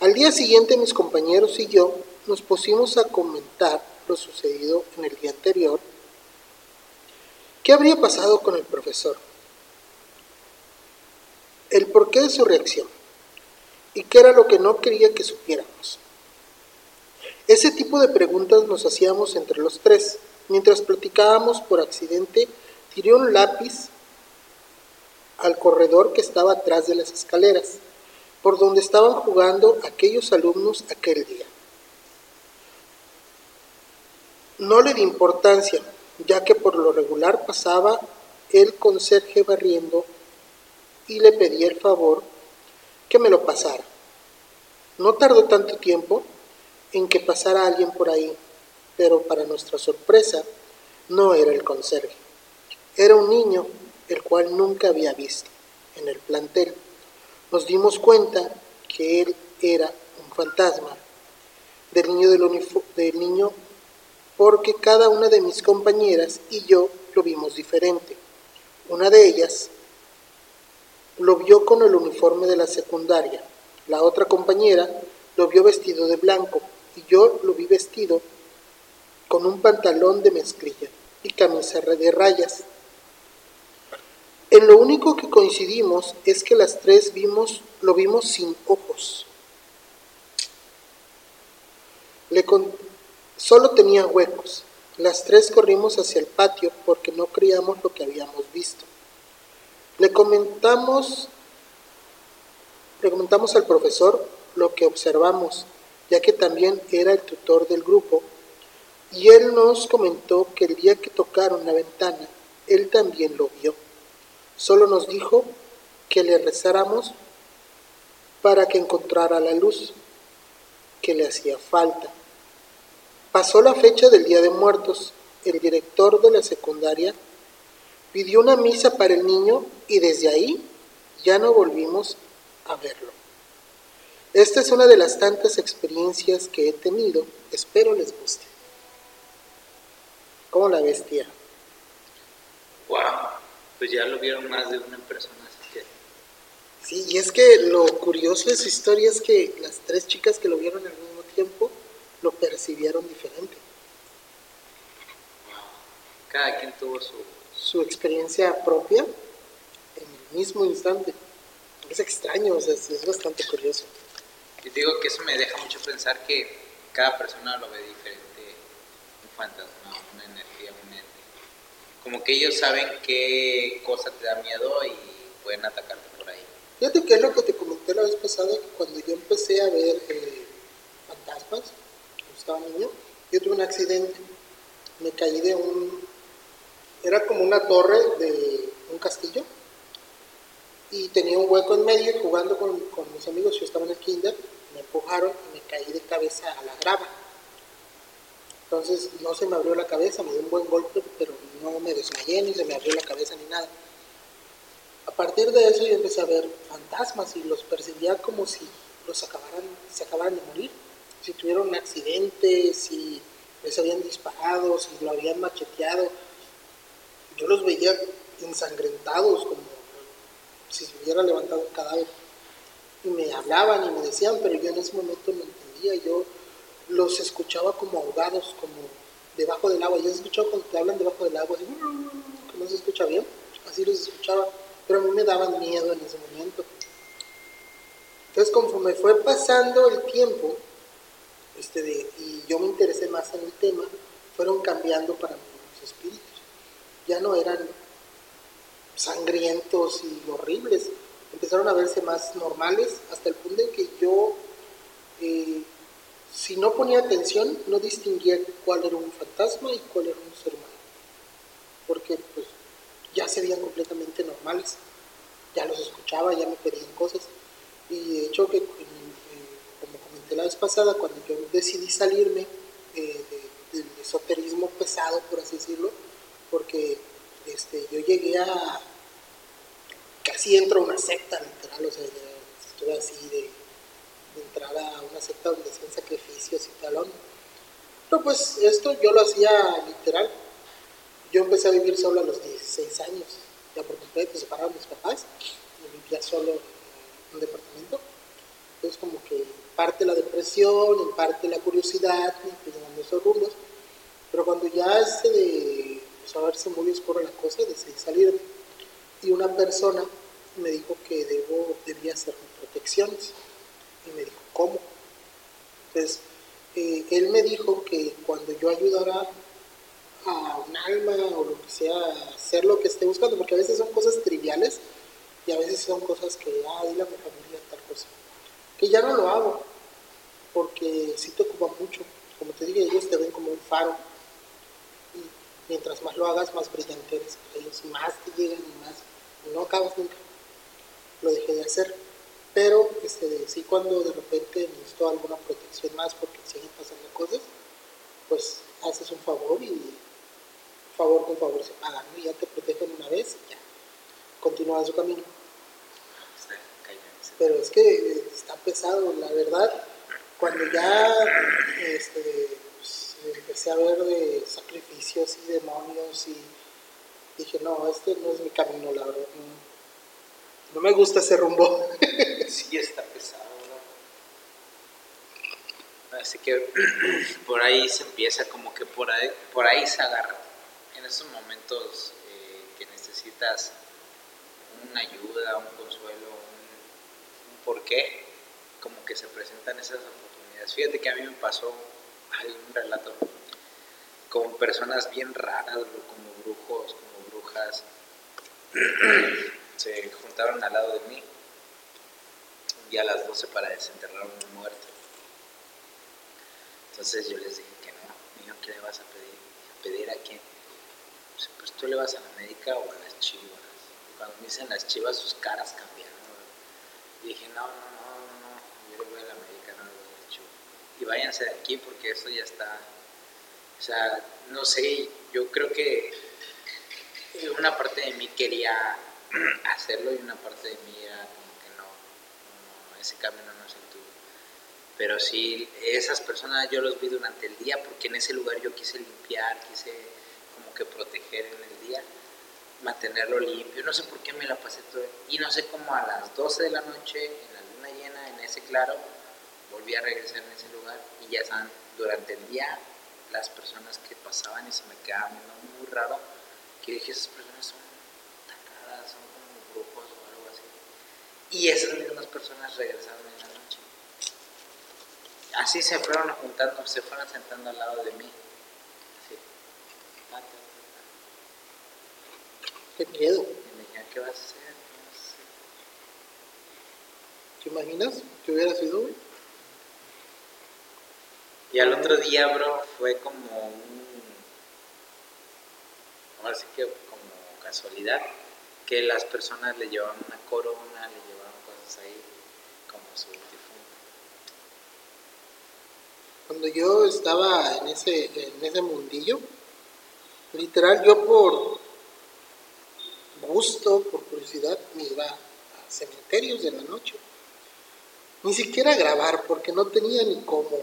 Al día siguiente mis compañeros y yo nos pusimos a comentar lo sucedido en el día anterior. ¿Qué habría pasado con el profesor? El porqué de su reacción y qué era lo que no quería que supiéramos. Ese tipo de preguntas nos hacíamos entre los tres. Mientras platicábamos por accidente, tiré un lápiz al corredor que estaba atrás de las escaleras, por donde estaban jugando aquellos alumnos aquel día. No le di importancia, ya que por lo regular pasaba el conserje barriendo y le pedí el favor que me lo pasara. No tardó tanto tiempo en que pasara alguien por ahí, pero para nuestra sorpresa no era el conserje. Era un niño el cual nunca había visto en el plantel. Nos dimos cuenta que él era un fantasma del niño, del, niño porque cada una de mis compañeras y yo lo vimos diferente. Una de ellas lo vio con el uniforme de la secundaria, la otra compañera lo vio vestido de blanco y yo lo vi vestido con un pantalón de mezclilla y camisa de rayas. En lo único que coincidimos es que las tres vimos, lo vimos sin ojos. Le solo tenía huecos. Las tres corrimos hacia el patio porque no creíamos lo que habíamos visto. Le comentamos, le comentamos al profesor lo que observamos, ya que también era el tutor del grupo, y él nos comentó que el día que tocaron la ventana, él también lo vio. Solo nos dijo que le rezáramos para que encontrara la luz que le hacía falta. Pasó la fecha del Día de Muertos. El director de la secundaria pidió una misa para el niño y desde ahí ya no volvimos a verlo. Esta es una de las tantas experiencias que he tenido. Espero les guste. ¿Cómo la ves, tía? Wow, pues ya lo vieron más de una persona, así que... Sí, y es que lo curioso de su historia es que las tres chicas que lo vieron al mismo tiempo lo percibieron diferente. Cada quien tuvo su... Su experiencia propia en el mismo instante. Es extraño, es, bastante curioso. Y digo que eso me deja mucho pensar que cada persona lo ve diferente, un fantasma, una energía, un ente. Como que ellos saben qué cosa te da miedo y pueden atacarte por ahí. Fíjate que es lo que te comenté la vez pasada, que cuando yo empecé a ver eh, fantasmas, estaba niño, yo tuve un accidente. Me caí de un. Era como una torre de un castillo. Y tenía un hueco en medio jugando con, con mis amigos, yo estaba en el kinder, me empujaron y me caí de cabeza a la grava. Entonces no se me abrió la cabeza, me dio un buen golpe, pero no me desmayé ni se me abrió la cabeza ni nada. A partir de eso yo empecé a ver fantasmas y los percibía como si los acabaran, se acabaran de morir si tuvieron un accidente, si les habían disparado, si lo habían macheteado. Yo los veía ensangrentados, como si se hubiera levantado un cadáver. Y me hablaban y me decían, pero yo en ese momento no entendía. Yo los escuchaba como ahogados, como debajo del agua. Yo he escuchado cuando te hablan debajo del agua, así, que no se escucha bien. Así los escuchaba, pero a mí me daban miedo en ese momento. Entonces, conforme fue pasando el tiempo, este y yo me interesé más en el tema, fueron cambiando para mí los espíritus. Ya no eran sangrientos y horribles, empezaron a verse más normales hasta el punto en que yo, eh, si no ponía atención, no distinguía cuál era un fantasma y cuál era un ser humano, porque pues ya se veían completamente normales, ya los escuchaba, ya me pedían cosas, y de hecho que la vez pasada, cuando yo decidí salirme eh, del esoterismo pesado, por así decirlo, porque este, yo llegué a casi entro a una secta, literal, o sea, estuve así de, entrar a una secta donde hacían sacrificios y talón. Pero pues esto yo lo hacía literal. Yo empecé a vivir solo a los 16 años, ya por completo, separaron mis papás, y vivía solo en un departamento. Entonces como que parte la depresión, en parte la curiosidad, llevando esos rumbos. Pero cuando ya este de, pues muy oscura la cosa, decidí salir. Y una persona me dijo que debo, debía hacerme protecciones. Y me dijo, ¿cómo? Entonces, eh, él me dijo que cuando yo ayudara a un alma o lo que sea, hacer lo que esté buscando, porque a veces son cosas triviales y a veces son cosas que, ah, dile a mi familia que ya no lo hago, porque sí te ocupa mucho. Como te dije, ellos te ven como un faro. Y mientras más lo hagas, más brillante eres ellos, más te llegan y más. no acabas nunca. Lo dejé de hacer. Pero este, sí cuando de repente necesito alguna protección más porque siguen pasando cosas, pues haces un favor y favor con favor se pagan, Y ya te protegen una vez y ya. Continúa su camino. Pero es que está pesado, la verdad. Cuando ya este, pues, empecé a ver de sacrificios y demonios y Dije, no, este no es mi camino, la verdad. No, no me gusta ese rumbo. Sí, está pesado, ¿no? Así que por ahí se empieza, como que por ahí, por ahí se agarra. En esos momentos eh, que necesitas una ayuda, un consuelo, porqué, como que se presentan esas oportunidades. Fíjate que a mí me pasó un relato con personas bien raras, como brujos, como brujas, se juntaron al lado de mí un día a las 12 para desenterrar un muerto. Entonces yo les dije que no. Me ¿qué le vas a pedir? ¿A pedir a quién? Pues, tú le vas a la médica o a las chivas. Cuando me dicen las chivas, sus caras cambiaron. Y dije, no, no, no, no, yo le voy a la médica, no le voy a. Y váyanse de aquí porque esto ya está. O sea, no sé, yo creo que una parte de mí quería hacerlo y una parte de mí era como que no, no, ese camino no es el tuyo. Pero sí, esas personas yo los vi durante el día porque en ese lugar yo quise limpiar, quise como que proteger en el día, mantenerlo limpio. No sé por qué me la pasé todo. Y no sé cómo a las 12 de la noche, en la luna llena, en ese claro, volví a regresar en ese lugar y ya estaban durante el día las personas que pasaban y se me quedaban viendo muy raro que dije esas personas son tan raras, son como brujos o algo así. Y esas mismas personas regresaron en la noche. Así se fueron juntando, se fueron sentando al lado de mí. Así. Ta, ta, ta, Qué miedo. ¿qué vas a vas a hacer? ¿Te imaginas que hubiera sido? güey? Y al otro día, bro, fue como un. Ahora sí que como casualidad, que las personas le llevaban una corona, le llevaban cosas ahí, como su difunto. Cuando yo estaba en ese, en ese mundillo, literal, yo por gusto, por curiosidad, me iba a cementerios de la noche. Ni siquiera a grabar, porque no tenía ni cómo.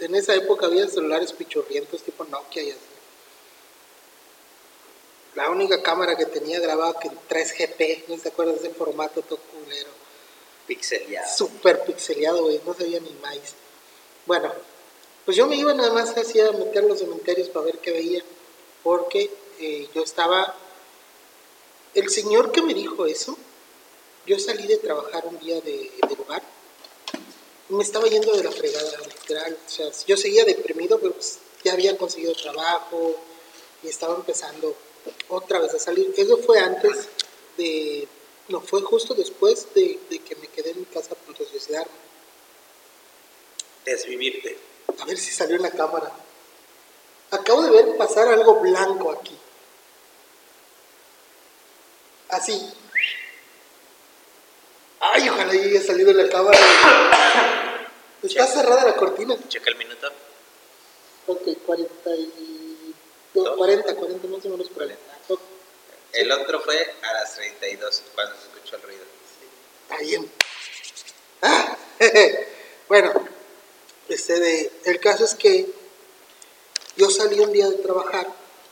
En esa época había celulares pichurrientos tipo Nokia y así. La única cámara que tenía grababa que en 3GP, ¿no te acuerdas de ese formato todo culero? Pixeleado. Súper pixeleado, güey, no sabía ni más. Bueno, pues yo me iba nada más así a meter a los cementerios para ver qué veía, porque eh, yo estaba... El señor que me dijo eso, yo salí de trabajar un día de, del lugar, y me estaba yendo de la fregada, literal. O sea, yo seguía deprimido, pero pues ya había conseguido trabajo y estaba empezando otra vez a salir. Eso fue antes de... No, fue justo después de, de que me quedé en mi casa a punto de suicidarme. Desvivirte. A ver si salió en la cámara. Acabo de ver pasar algo blanco aquí. Así. Ay, ojalá ya haya salido la cámara. Está cerrada la cortina. Checa el minuto. Ok, 40 y... no, 40, 40 más o menos por ahí. 40. Ok, El otro fue a las 32, cuando se escuchó el ruido. Está bien. Ah, bueno, este de, el caso es que yo salí un día de trabajar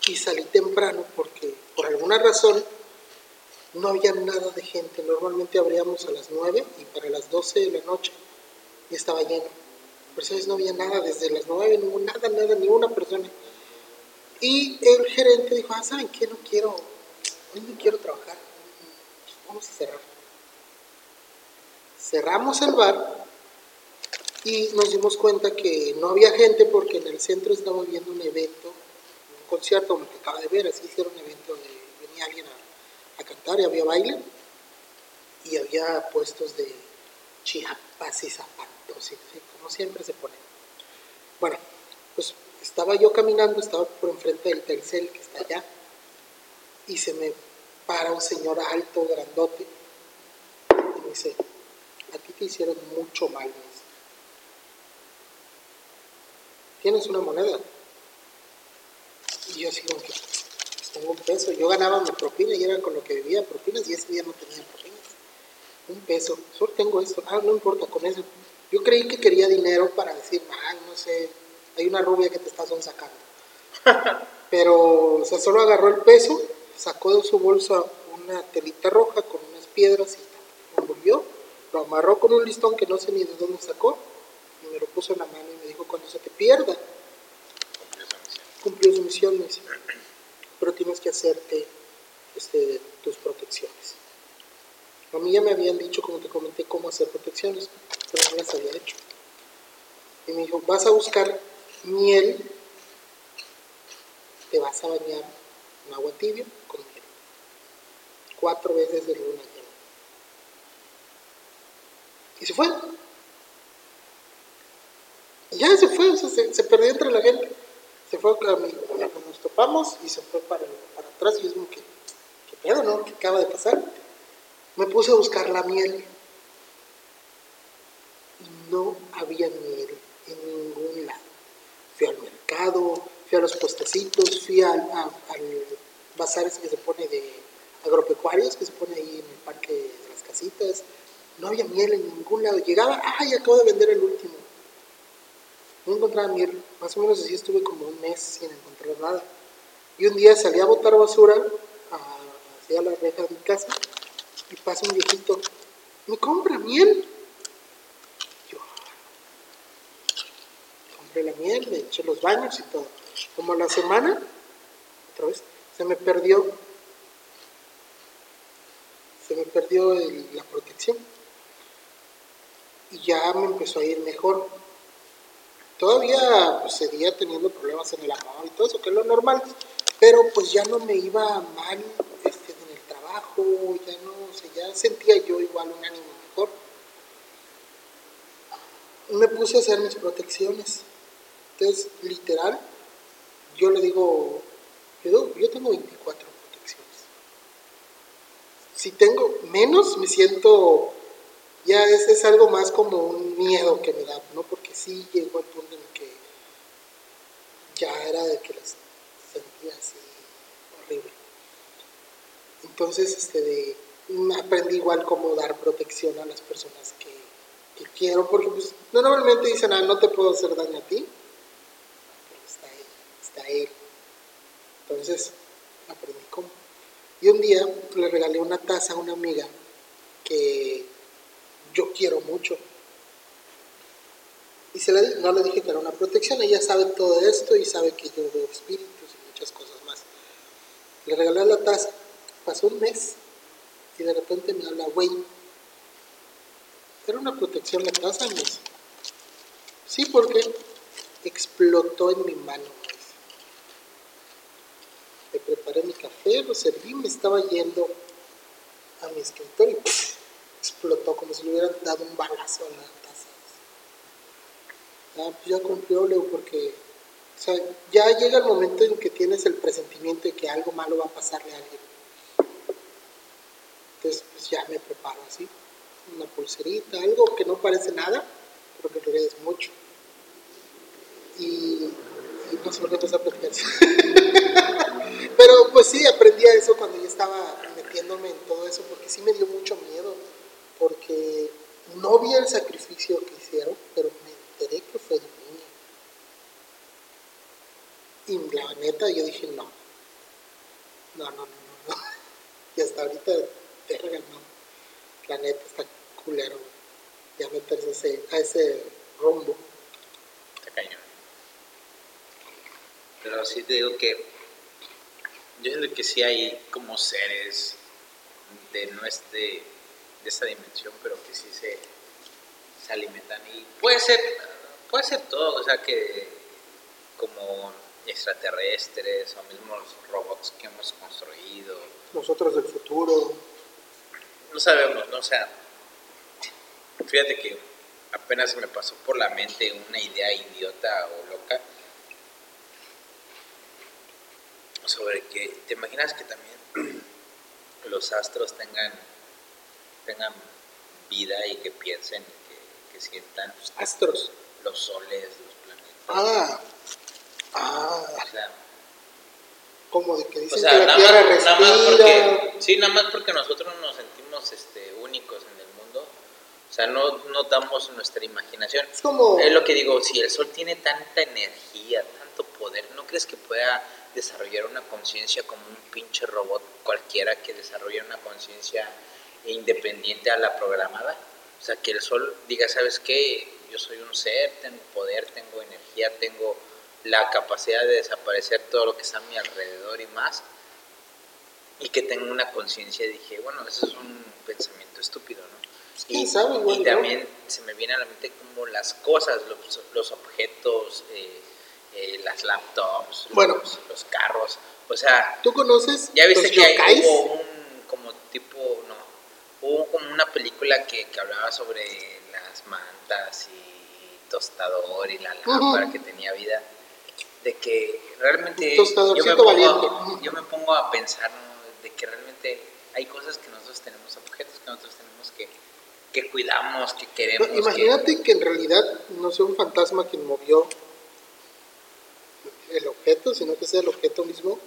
y salí temprano porque por alguna razón no había nada de gente. Normalmente abríamos a las 9 y para las 12 de la noche ya estaba lleno. Por eso no había nada desde las 9, no hubo nada, nada, ni una persona. Y el gerente dijo, ah, ¿saben qué? No quiero, hoy no quiero trabajar. Vamos a cerrar cerramos el bar y nos dimos cuenta que no había gente porque en el centro estaba viendo un evento, un concierto, el que acaba de ver, así hicieron un evento de venía alguien a cantar y había baile y había puestos de chiapas y zapatos, y, así, como siempre se pone. Bueno, pues estaba yo caminando, estaba por enfrente del Telcel que está allá y se me para un señor alto, grandote y me dice, a ti te hicieron mucho mal. ¿Tienes una moneda? Y yo así como que, tengo un peso. Yo ganaba mi propina y era con lo que vivía propinas y ese día no tenía propinas. Un peso. Solo tengo esto. Ah, no importa con eso. Yo creí que quería dinero para decir, ah, no sé, hay una rubia que te está sacando. Pero, o sea, solo agarró el peso sacó de su bolsa una telita roja con unas piedras y lo envolvió, lo amarró con un listón que no sé ni de dónde sacó y me lo puso en la mano y me dijo, cuando se te pierda, cumplió su misión, me dice, pero tienes que hacerte este, tus protecciones. A mí ya me habían dicho, como te comenté, cómo hacer protecciones, pero no las había hecho. Y me dijo, vas a buscar miel, te vas a bañar en agua tibia con miel. Cuatro veces de luna llena. Y se fue. Y ya se fue, se, se perdió entre la gente. Se fue a mi, topamos y se fue para, para atrás y yo como que, ¿qué pedo, no? ¿Qué acaba de pasar? Me puse a buscar la miel. Y no había miel en ningún lado. Fui al mercado, fui a los puestecitos, fui al, a- al bazar que se pone de agropecuarios, que se pone ahí en el parque de las casitas. No había miel en ningún lado. Llegaba, ¡ay, acabo de vender el último! No encontraba miel. Más o menos así estuve como un mes sin encontrar nada. Y un día salí a botar basura hacia la reja de mi casa y pasa un viejito. ¿Me compra miel? Yo compré la miel, me eché los baños y todo. Como la semana, otra vez, se me perdió. Se me perdió la protección. Y ya me empezó a ir mejor. Todavía pues, seguía teniendo problemas en el amor y todo eso, que es lo normal. Pero pues ya no me iba mal este, en el trabajo, ya no, o ya sentía yo igual un ánimo mejor. Me puse a hacer mis protecciones. Entonces, literal, yo le digo, yo, yo tengo 24 protecciones. Si tengo menos, me siento, ya es, es algo más como un miedo que me da, ¿no? Porque sí llegó al punto en que ya era de que las así horrible. Entonces, este, de, aprendí igual cómo dar protección a las personas que, quiero, porque pues normalmente dicen, ah, no te puedo hacer daño a ti, pero está él, está él. Entonces, aprendí cómo. Y un día le regalé una taza a una amiga que yo quiero mucho. Y se la no le dije que era una protección, ella sabe todo esto y sabe que yo veo espíritus y cosas más. Le regalé la taza, pasó un mes y de repente me habla, güey, ¿era una protección la taza? Sí, porque explotó en mi mano. me preparé mi café, lo serví, me estaba yendo a mi escritorio y ¡puf! explotó como si le hubieran dado un balazo a la taza. Ya, pues ya cumplió, Leo, porque o sea, ya llega el momento en que tienes el presentimiento de que algo malo va a pasarle a alguien. Entonces, pues ya me preparo así, una pulserita, algo que no parece nada, pero que en realidad es mucho. Y, y no sé por qué empecé a platicar. Pero pues sí, aprendí a eso cuando yo estaba metiéndome en todo eso, porque sí me dio mucho miedo, porque no vi el sacrificio que hicieron, pero me enteré que fue. Y la neta, yo dije, no, no, no, no, no, no. Y hasta ahorita, verga, no. La neta está culero, ya a ese, a ese rumbo. Está cañón. Pero sí te digo que yo siento que sí hay como seres de no este, de esa dimensión, pero que sí se, se alimentan y puede ser, puede ser todo, o sea que como extraterrestres o mismos robots que hemos construido, Nosotros del futuro, no sabemos, ¿no? O sea, fíjate que apenas me pasó por la mente una idea idiota o loca sobre que, ¿te imaginas que también los astros tengan, tengan vida y que piensen, que, que sientan astros. los soles, los planetas? Ah, ah, O sea, como de que o dicen sea, que la nada, Tierra más, nada más respira. porque, sí, nada más porque nosotros nos sentimos este, únicos en el mundo, o sea, no, no damos nuestra imaginación. Es como, Es lo que digo, si el sol tiene tanta energía, tanto poder, poder, ¿no crees que pueda desarrollar una conciencia como un pinche robot cualquiera que desarrolle una conciencia independiente a la programada? O sea, que el sol diga, ¿sabes qué? Yo soy un ser, tengo poder, tengo energía, tengo la capacidad de desaparecer todo lo que está a mi alrededor y más. Y que tenga una conciencia, dije, bueno, eso es un pensamiento estúpido, ¿no? ¿Quién y, también se me viene a la mente como las cosas, los, los objetos, eh, eh, las laptops, Bueno. los, los carros. O sea, ¿Tú conoces ya viste los que hay, hubo un como tipo, no, hubo como una película que, que hablaba sobre las mantas y tostador y la lámpara que tenía vida, de que realmente yo me, pongo, yo me pongo a pensar ¿no? de que realmente hay cosas que nosotros tenemos, objetos que nosotros tenemos que, que cuidamos, que queremos. No, que- imagínate que en realidad no sea un fantasma quien movió el objeto, sino que sea el objeto mismo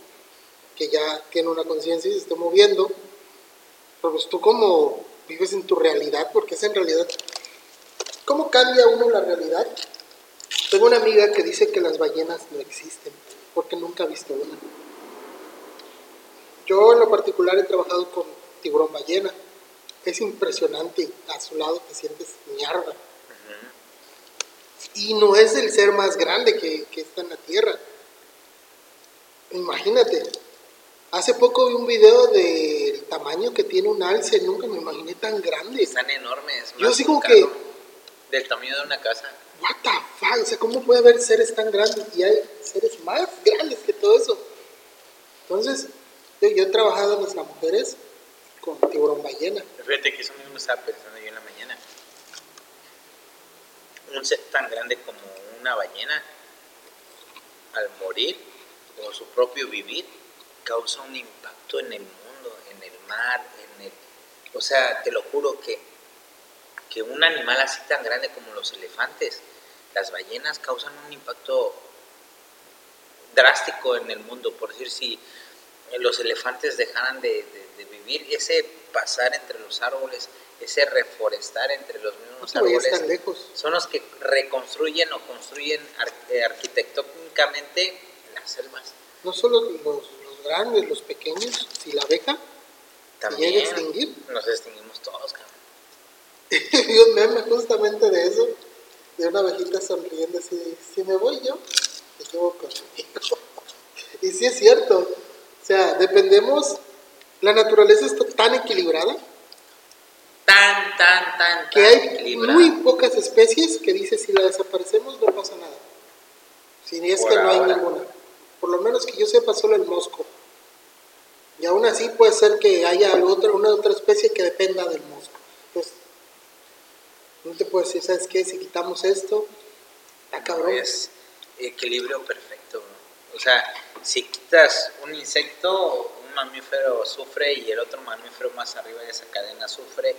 que ya tiene una conciencia y se esté moviendo. Pero pues tú como vives en tu realidad, porque es en realidad... ¿Cómo cambia uno la realidad? Tengo una amiga que dice que las ballenas no existen, porque nunca ha visto una. Yo en lo particular he trabajado con tiburón ballena. Es impresionante, a su lado te sientes mierda. Y no es el ser más grande que, que está en la Tierra. Imagínate. Hace poco vi un video del tamaño que tiene un alce, nunca me imaginé tan grande. Están enormes. Yo así como que- Del tamaño de una casa. What the fuck? O sea, ¿cómo puede haber seres tan grandes? Y hay seres más grandes que todo eso. Entonces, yo, yo he trabajado en las mujeres con tiburón ballena. Fíjate que eso mismo estaba pensando yo en la mañana. Un ser tan grande como una ballena, al morir, o su propio vivir, causa un impacto en el mundo, en el mar, en el... O sea, te lo juro que, que un animal así tan grande como los elefantes, las ballenas causan un impacto drástico en el mundo. Por decir, si los elefantes dejaran de, de- de vivir, ese pasar entre los árboles, ese reforestar entre los mismos árboles, lejos. son los que reconstruyen o construyen ar- eh, arquitectónicamente las selvas. No solo los, los grandes, los pequeños, si la abeja También llega a extinguir. nos extinguimos todos, cabrón. Vi un meme justamente de eso, de una abejita sonriendo así, si me voy yo, te llevo conmigo. y sí es cierto, o sea, dependemos, la naturaleza está tan equilibrada Tan, tan, tan, que hay equilibrada. muy pocas especies que dice si la desaparecemos no pasa nada. Si es Por que no hay ninguna. Por lo menos que yo sepa solo el mosco. Y aún así puede ser que haya otra, una otra especie que dependa del mosco. No te puedo decir, ¿sabes qué? Si quitamos esto, está cabrón. Es equilibrio perfecto. O sea, si quitas un insecto, un mamífero sufre y el otro mamífero más arriba de esa cadena sufre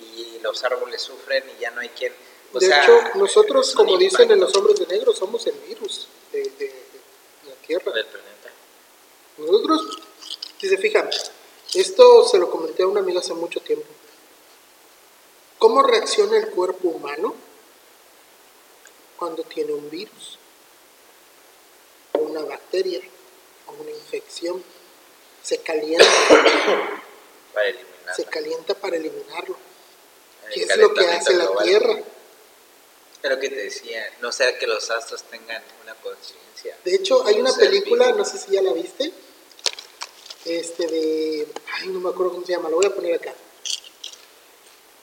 y los árboles sufren y ya no hay quien... O de sea, hecho, nosotros, como dicen en los hombres de negro, somos el virus de, de- de la Tierra. del planeta. Nosotros, si se fijan, esto se lo comenté a una amiga hace mucho tiempo. ¿Cómo reacciona el cuerpo humano cuando tiene un virus? O una bacteria, o una infección. Se calienta, Para eliminar se calienta para eliminarlo. el ¿Qué es lo que hace la. Tierra? Lo que te decía, no sea que los astros tengan una conciencia. De hecho, hay una película, vivo. no sé si ya la viste, este de, ay, no me acuerdo cómo se llama, lo voy a poner acá,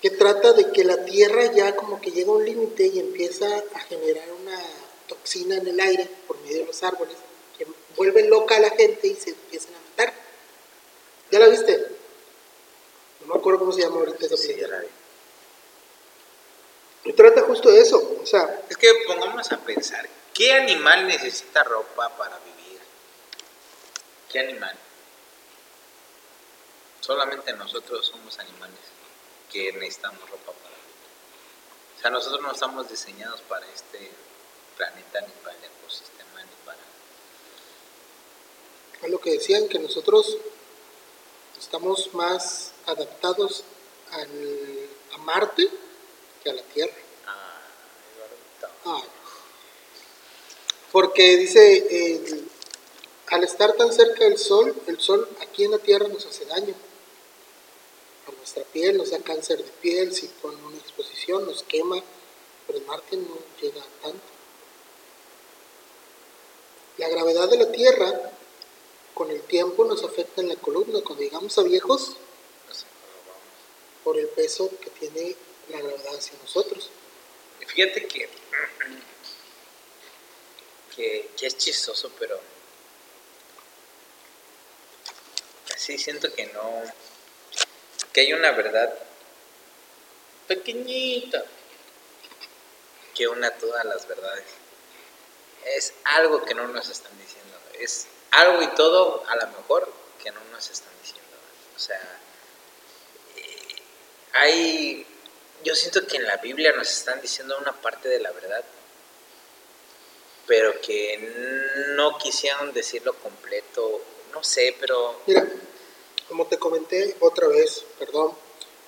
que trata de que la Tierra ya como que llega a un límite y empieza a generar una toxina en el aire por medio de los árboles, que vuelve loca a la gente y se empiezan a matar. ¿Ya la viste? No me acuerdo cómo se llama ahorita esa Sí, película. Y trata justo de eso, o sea, Es que pongámonos a pensar, ¿qué animal necesita ropa para vivir? ¿Qué animal? Solamente nosotros somos animales que necesitamos ropa para vivir. O sea, nosotros no estamos diseñados para este planeta, ni para el ecosistema, ni para... es lo que decían, que nosotros estamos más adaptados al, a Marte que a la Tierra. Ah, Porque dice, eh, al estar tan cerca del sol, el sol aquí en la Tierra nos hace daño. A nuestra piel nos da cáncer de piel, si con una exposición nos quema, pero en Marte no llega tanto. La gravedad de la Tierra con el tiempo nos afecta en la columna. Cuando llegamos a viejos, por el peso que tiene la gravedad hacia nosotros. Fíjate que, que, es chistoso, pero así siento que no, que hay una verdad pequeñita que una todas las verdades. Es algo que no nos están diciendo. Es algo y todo, a lo mejor, que no nos están diciendo. O sea, eh, hay. Yo siento que en la Biblia nos están diciendo una parte de la verdad, pero que no quisieron decirlo completo. No sé, pero. Mira, como te comenté otra vez, perdón,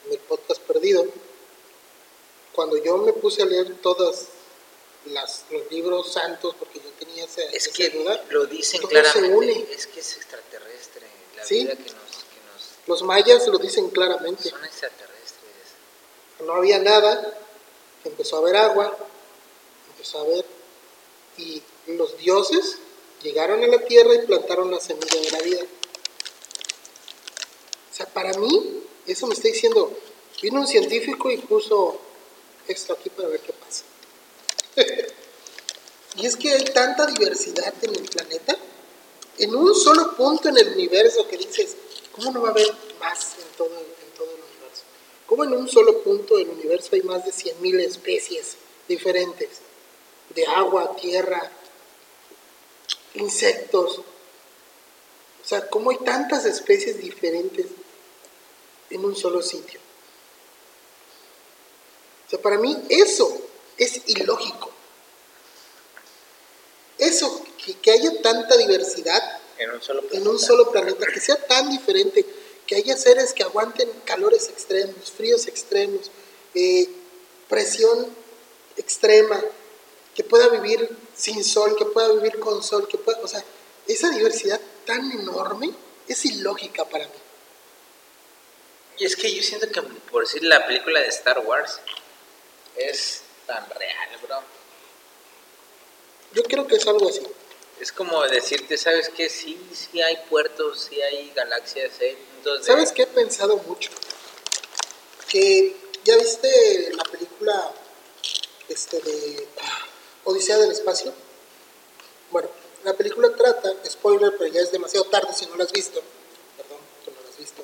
en el podcast perdido, cuando yo me puse a leer todos los libros santos, porque yo tenía esa, es esa que duda, lo dicen se claramente. une. Es que es extraterrestre. La Sí. vida que nos, que nos los mayas lo dicen claramente. son extraterrestres. No había nada, empezó a haber agua, empezó a haber, y los dioses llegaron a la tierra y plantaron la semilla de la vida. O sea, para mí, eso me está diciendo, vino un científico y puso esto aquí para ver qué pasa. y es que hay tanta diversidad en el planeta, en un solo punto en el universo que dices, ¿cómo no va a haber más en todo, el universo? ¿Cómo en un solo punto del universo hay más de 100.000 especies diferentes? De agua, tierra, insectos. O sea, ¿cómo hay tantas especies diferentes en un solo sitio? O sea, para mí eso es ilógico. Eso, que, que haya tanta diversidad En un solo en un solo planeta, que sea tan diferente, que haya seres que aguanten calores extremos, fríos extremos, eh, presión extrema, que pueda vivir sin sol, que pueda vivir con sol, que pueda, o sea, esa diversidad tan enorme es ilógica para mí. Y es que yo siento que, por decir, la película de Star Wars es tan real, bro. Yo creo que es algo así. Es como decirte, ¿sabes qué? Sí, sí hay puertos, sí hay galaxias, puntos de... ¿Sabes qué he pensado mucho? Que ya viste la película este de Odisea del Espacio. Bueno, la película trata, spoiler, pero ya es demasiado tarde si no la has visto. Perdón, tú no la has visto.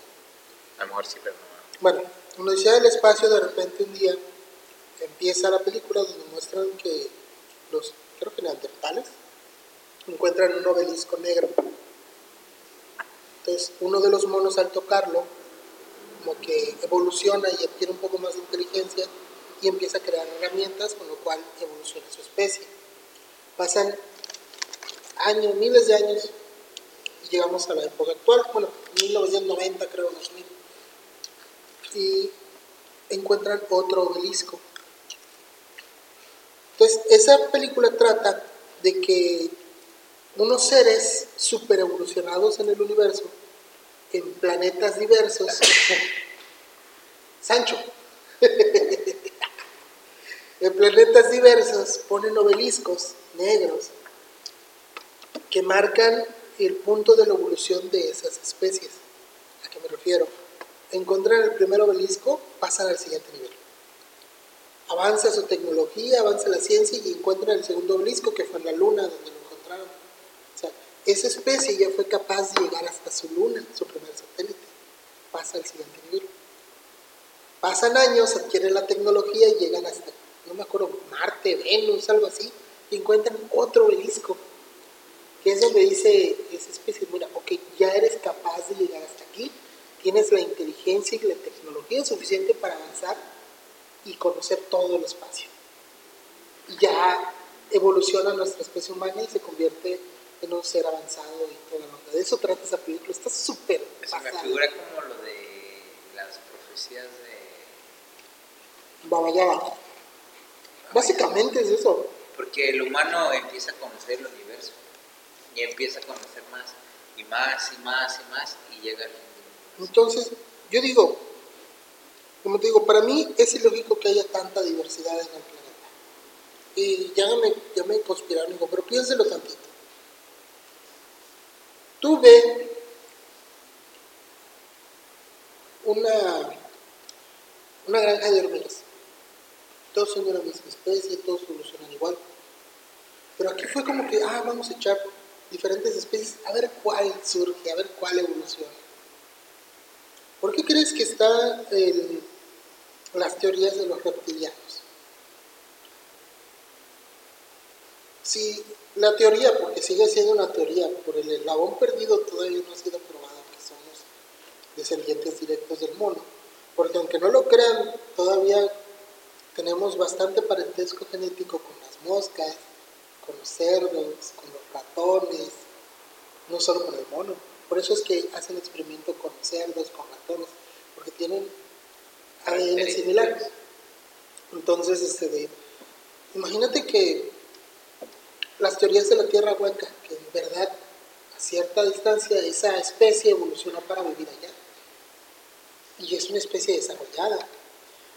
A lo mejor sí, pero no. Bueno, en Odisea del Espacio de repente un día empieza la película donde muestran que los, creo que neandertales, encuentran un obelisco negro. Entonces, uno de los monos al tocarlo, como que evoluciona y adquiere un poco más de inteligencia y empieza a crear herramientas, con lo cual evoluciona su especie. Pasan años, miles de años, y llegamos a la época actual, bueno, 1990 creo, 2000 y encuentran otro obelisco. Entonces, esa película trata de que unos seres super evolucionados en el universo, en planetas diversos, Sancho, en planetas diversos ponen obeliscos negros que marcan el punto de la evolución de esas especies. ¿A qué me refiero? Encuentran el primer obelisco, pasan al siguiente nivel. Avanza su tecnología, avanza la ciencia y encuentran el segundo obelisco que fue en la luna donde lo encontraron. O sea, esa especie ya fue capaz de llegar hasta su luna, su primer satélite. Pasa al siguiente nivel. Pasan años, adquieren la tecnología y llegan hasta, no me acuerdo, Marte, Venus, algo así, y encuentran otro obelisco, que es donde dice esa especie, mira, ok, ya eres capaz de llegar hasta aquí, tienes la inteligencia y la tecnología suficiente para avanzar y conocer todo el espacio. Y ya evoluciona nuestra especie humana y se convierte en un ser avanzado y toda la onda. De eso trata esa película, está súper Se me pasada. figura como lo de las profecías de... Baba Yaga. Básicamente es eso. porque el humano empieza a conocer el universo y empieza a conocer más y más y más y más y llega al fin. Entonces, yo digo, como te digo, para mí es ilógico que haya tanta diversidad en el planeta. Y ya me, ya me conspiraron, digo, pero piénselo tantito. Tú ve una, una granja de hormigas. Todos son de la misma especie, todos evolucionan igual. Pero aquí fue como que, ah, vamos a echar diferentes especies, a ver cuál surge, a ver cuál evoluciona. ¿Por qué crees que están las teorías de los reptilianos? Si la teoría, porque sigue siendo una teoría, por el eslabón perdido todavía no ha sido probado que somos descendientes directos del mono. Porque aunque no lo crean, todavía tenemos bastante parentesco genético con las moscas, con los cerdos, con los ratones, no solo con el mono. Por eso es que hacen experimento con cerdos, con ratones, porque tienen ADN similares. Entonces, este, imagínate que las teorías de la Tierra hueca, que en verdad a cierta distancia esa especie evolucionó para vivir allá. Y es una especie desarrollada.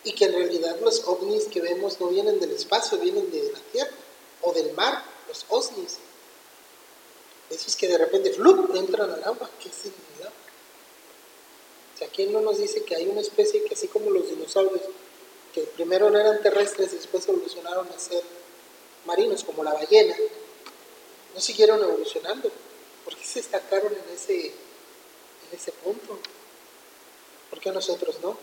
Y que en realidad los ovnis que vemos no vienen del espacio, vienen de la Tierra o del mar, los ovnis. Esos que de repente flup, entran al agua, qué similar. O sea, ¿quién no nos dice que hay una especie que así como los dinosaurios, que primero no eran terrestres y después evolucionaron a ser marinos, como la ballena, no siguieron evolucionando? ¿Por qué se destacaron en ese, en ese punto? ¿Por qué nosotros no?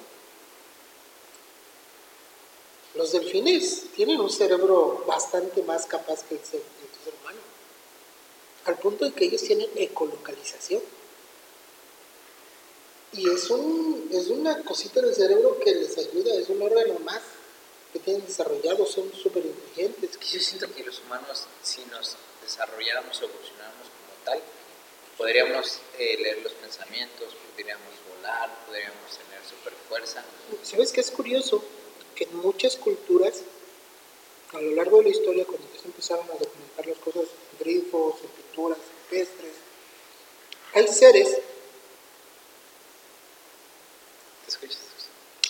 Los delfines tienen un cerebro bastante más capaz que el ser, humano, al punto de que ellos tienen ecolocalización. Y es, un, es una cosita del cerebro que les ayuda, es un órgano más que tienen desarrollado, son súper inteligentes. Yo siento que los humanos, si nos desarrolláramos o evolucionáramos como tal, podríamos eh, leer los pensamientos, podríamos volar, podríamos tener super fuerza. ¿Sabes qué es curioso? que en muchas culturas, a lo largo de la historia, cuando se empezaron a documentar las cosas en grifos, en pinturas, pestres, hay seres.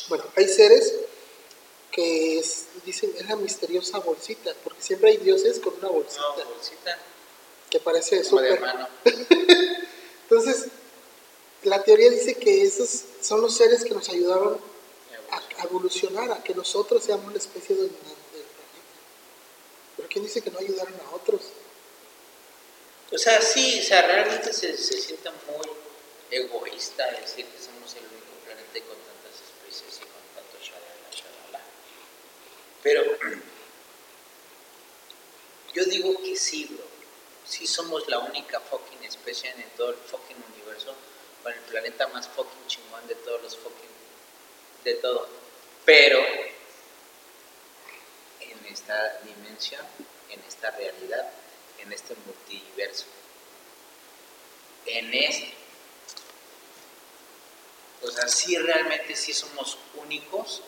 Bueno, hay seres que dicen es la misteriosa bolsita, porque siempre hay dioses con una bolsita. Una bolsita. Que parece súper. Entonces, la teoría dice que esos son los seres que nos ayudaron a, evolucionar, a que nosotros seamos la especie dominante. Pero ¿quién dice que no ayudaron a otros? O sea, sí, o sea, realmente se, se siente muy egoísta decir que somos el único planeta con tantas especies y con tanto shalala, shalala. Pero yo digo que sí, bro. Sí somos la única fucking especie en todo el fucking universo, con el planeta más fucking chingón de todos los fucking de todo. Pero esta dimensión, en esta realidad, en este multiverso, en este. O sea, sí realmente sí somos únicos,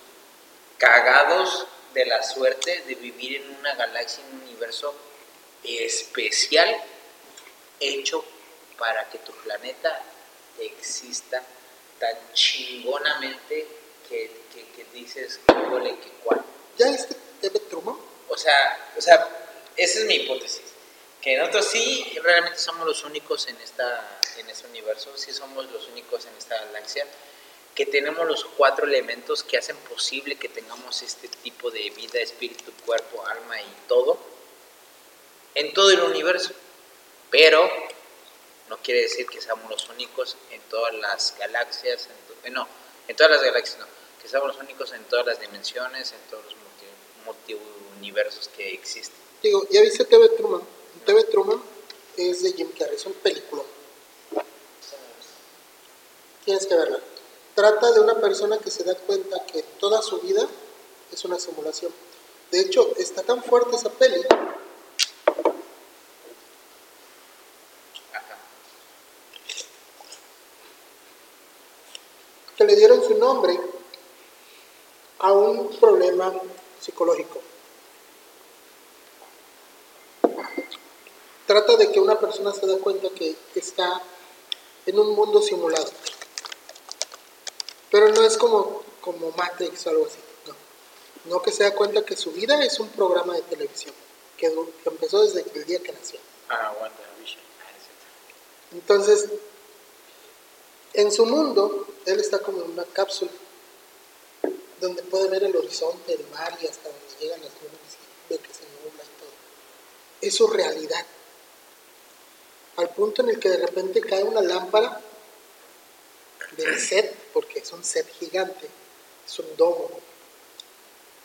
cagados de la suerte de vivir en una galaxia, en un universo especial, hecho para que tu planeta exista tan chingonamente que, que, dices, que cuál. ¿Ya este TV Truman? O sea, o sea, esa es mi hipótesis. Que nosotros sí realmente somos los únicos en, esta, en este universo, sí somos los únicos en esta galaxia, que tenemos los cuatro elementos que hacen posible que tengamos este tipo de vida, espíritu, cuerpo, alma y todo, en todo el universo. Pero no quiere decir que seamos los únicos en todas las galaxias, en no, en todas las galaxias no, que somos los únicos en todas las dimensiones, en todos los multiuniversos que existen. Digo, ¿ya viste TV Truman? TV Truman es de Jim Carrey, es un película. Tienes que verla. Trata de una persona que se da cuenta que toda su vida es una simulación. De hecho, está tan fuerte esa peli que le dieron su nombre a un problema psicológico. trata de que una persona se dé cuenta que está en un mundo simulado. Pero no es como, como Matrix o algo así, no. No que se da cuenta que su vida es un programa de televisión, que, que empezó desde el día que nació. Ah. Ah, es Entonces, en su mundo, él está como en una cápsula, donde puede ver el horizonte, el mar y hasta donde llegan las nubes y ve que se nubla y todo. Es su realidad. Al punto en el que de repente cae una lámpara del set, porque es un set gigante, es un domo.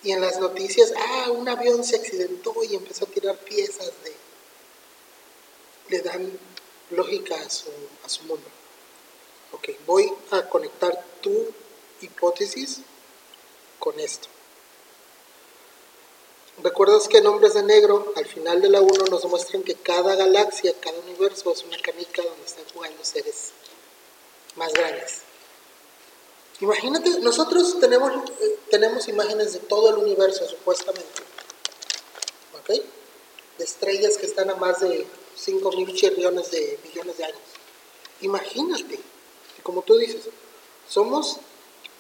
Y en las noticias, ah, un avión se accidentó y empezó a tirar piezas de... Le dan lógica a su, a su mundo. Ok, voy a conectar tu hipótesis con esto. ¿Recuerdas que en Hombres de Negro, al final de la 1, nos muestran que cada galaxia, cada universo es una canica donde están jugando seres más grandes? Imagínate, nosotros tenemos, eh, tenemos imágenes de todo el universo, supuestamente. ¿Ok? De estrellas que están a más de 5 mil trillones de millones de años. Imagínate, como tú dices, somos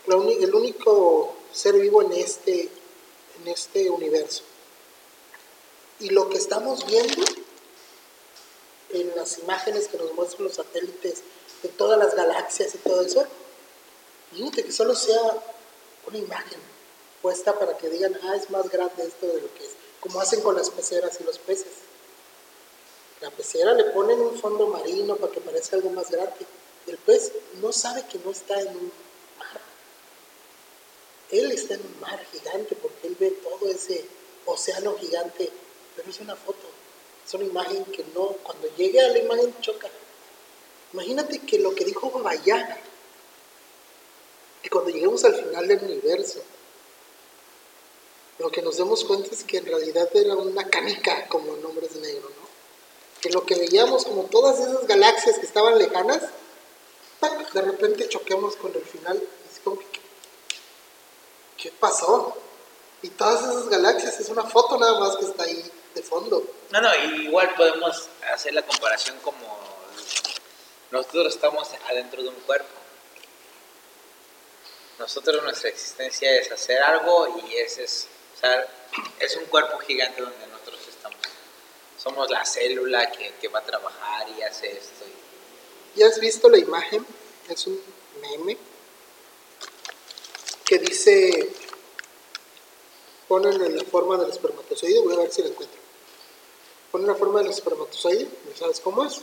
el único ser vivo en este, en este universo. Y lo que estamos viendo en las imágenes que nos muestran los satélites de todas las galaxias y todo eso, imagínate que solo sea una imagen puesta para que digan, ah, es más grande esto de lo que es, como hacen con las peceras y los peces. La pecera le ponen un fondo marino para que parezca algo más grande. El pez no sabe que no está en un. Él está en un mar gigante porque él ve todo ese océano gigante, pero es una foto, es una imagen que no, cuando llegue a la imagen choca. Imagínate que lo que dijo Babayana, que cuando lleguemos al final del universo, lo que nos demos cuenta es que en realidad era una canica como en Hombres de Negro, ¿no? Que lo que veíamos como todas esas galaxias que estaban lejanas, de repente choquemos con el final. ¿Qué pasó? Y todas esas galaxias es una foto nada más que está ahí de fondo. No, no, igual podemos hacer la comparación como nosotros estamos adentro de un cuerpo. Nosotros nuestra existencia es hacer algo y ese es, o sea, es un cuerpo gigante donde nosotros estamos. Somos la célula que, que va a trabajar y hace esto. y- ¿Ya has visto la imagen? Es un meme que dice, ponen en la forma del espermatozoide, voy a ver si la encuentro. Ponen la forma del espermatozoide, ¿no sabes cómo es?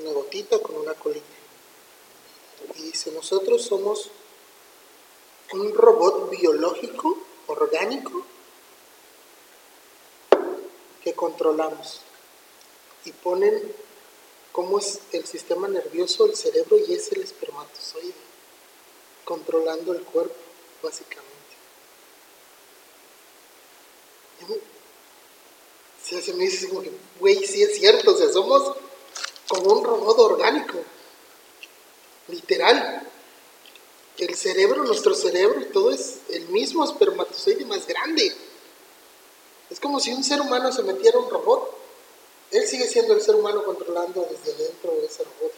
Una gotita con una colita. Y dice, nosotros somos un robot biológico, orgánico, que controlamos. Y ponen cómo es el sistema nervioso, el cerebro y es el espermatozoide, controlando el cuerpo, básicamente. Se me dice como que, güey, sí es cierto, o sea, somos como un robot orgánico, literal. El cerebro, nuestro cerebro y todo es el mismo espermatozoide más grande. Es como si un ser humano se metiera a un robot él sigue siendo el ser humano controlando desde dentro de ese robot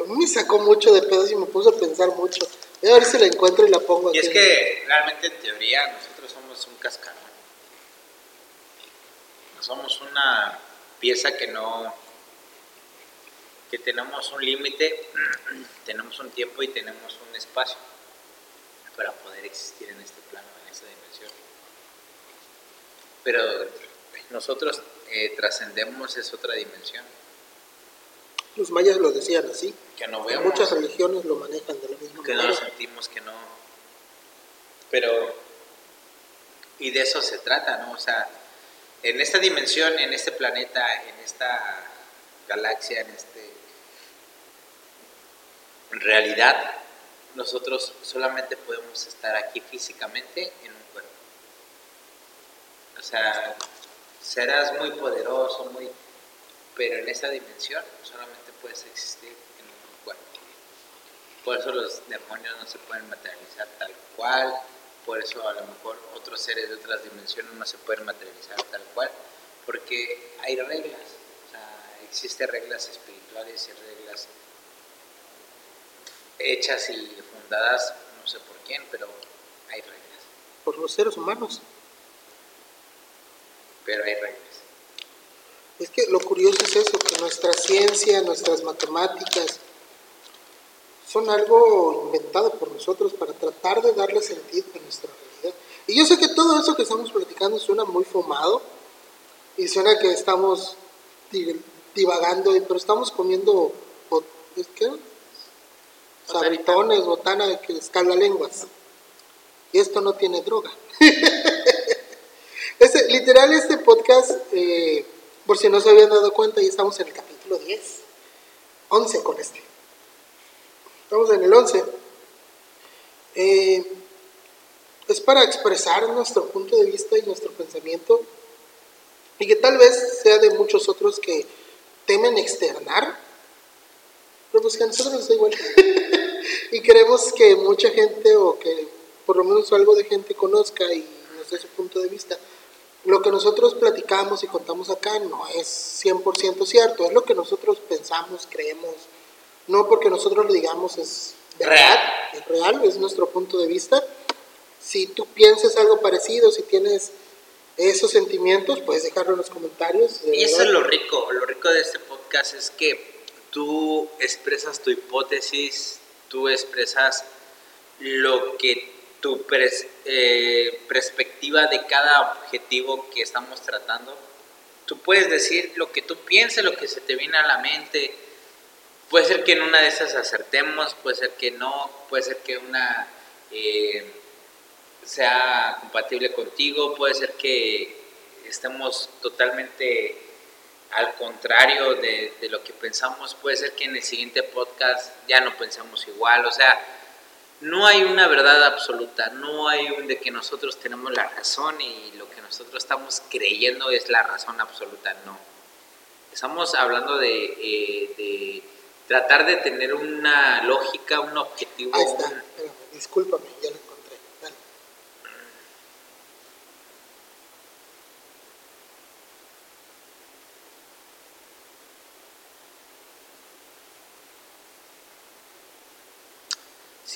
a mí me sacó mucho de pedos y me puso a pensar mucho. Voy a ver si la encuentro y la pongo Y es aquí. que realmente en teoría nosotros somos un cascarón. Somos una pieza que no, que tenemos un límite, tenemos un tiempo y tenemos un espacio para poder existir en este plano, en esta dimensión. Pero nosotros eh, trascendemos es otra dimensión Los mayas lo decían así. que no vemos. muchas religiones lo manejan de la misma que no manera. lo sentimos, que no. Pero, y de eso se trata, ¿no? O sea, en esta dimensión, en este planeta, en esta galaxia, en este. En realidad, nosotros solamente podemos estar aquí físicamente en un cuerpo. O sea, serás muy poderoso, muy. Pero en esta dimensión solamente puedes existir en un cuerpo. Por eso los demonios no se pueden materializar tal cual, por eso a lo mejor otros seres de otras dimensiones no se pueden materializar tal cual, porque hay reglas, o sea, existen reglas espirituales y reglas hechas y fundadas, no sé por quién, pero hay reglas. Por los seres humanos. Pero hay reglas. Es que lo curioso es eso, que nuestra ciencia, nuestras matemáticas, son algo inventado por nosotros para tratar de darle sentido a nuestra realidad. Y yo sé que todo eso que estamos platicando suena muy fumado y suena que estamos divagando, pero estamos comiendo, ¿qué? Sabritones, botana, que escala lenguas. Y esto no tiene droga. literal, este podcast, eh, por si no se habían dado cuenta, ya estamos en el capítulo 10. 11 con este. Estamos en el 11. Eh, es para expresar nuestro punto de vista y nuestro pensamiento y que tal vez sea de muchos otros que temen externar, pero pues que a nosotros nos da igual. y queremos que mucha gente o que por lo menos algo de gente conozca y nos dé su punto de vista. Lo que nosotros platicamos y contamos acá no es 100% cierto, es lo que nosotros pensamos, creemos, no porque nosotros lo digamos es real. es real, es nuestro punto de vista. Si tú piensas algo parecido, si tienes esos sentimientos, puedes dejarlo en los comentarios. Y eso es lo rico, lo rico de este podcast es que tú expresas tu hipótesis, tú expresas lo que tu eh, perspectiva de cada objetivo que estamos tratando. Tú puedes decir lo que tú pienses, lo que se te viene a la mente, Puede ser que en una de esas acertemos, puede ser que no, puede ser que una eh, sea compatible contigo, puede ser que estemos totalmente al contrario de, de, lo que pensamos, puede ser que en el siguiente podcast ya no pensamos igual, o sea, no hay una verdad absoluta, no hay un de que nosotros tenemos la razón y lo que nosotros estamos creyendo es la razón absoluta, no. Estamos hablando de, eh, de tratar de tener una lógica, un objetivo. Ahí está, discúlpame, ya lo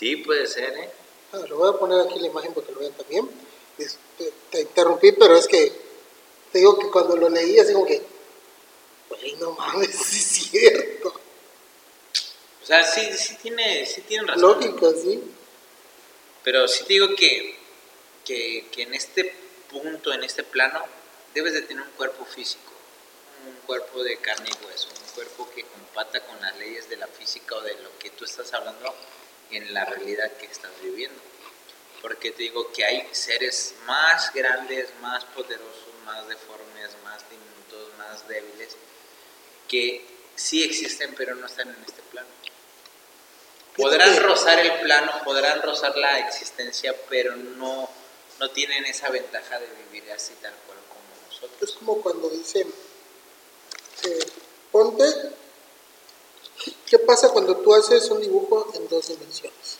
Sí, puede ser, ¿eh? Lo voy a poner aquí la imagen porque lo vean también. Te, te interrumpí, pero es que te digo que cuando lo leí, así como que, güey, no mames, sí es cierto. O sea, sí, sí, tiene, sí tienen razón. Lógica, sí. Pero sí te digo que, que, que en este punto, en este plano, debes de tener un cuerpo físico, un cuerpo de carne y hueso, un cuerpo que compata con las leyes de la física o de lo que tú estás hablando en la realidad que estás viviendo. Porque te digo que hay seres más grandes, más poderosos, más deformes, más diminutos, más débiles, que sí existen pero no están en este plano. Podrán rozar el plano, podrán rozar la existencia, pero no, no tienen esa ventaja de vivir así tal cual como nosotros. Es como cuando dicen, eh, ponte, ¿qué pasa cuando tú haces un dibujo en dos dimensiones?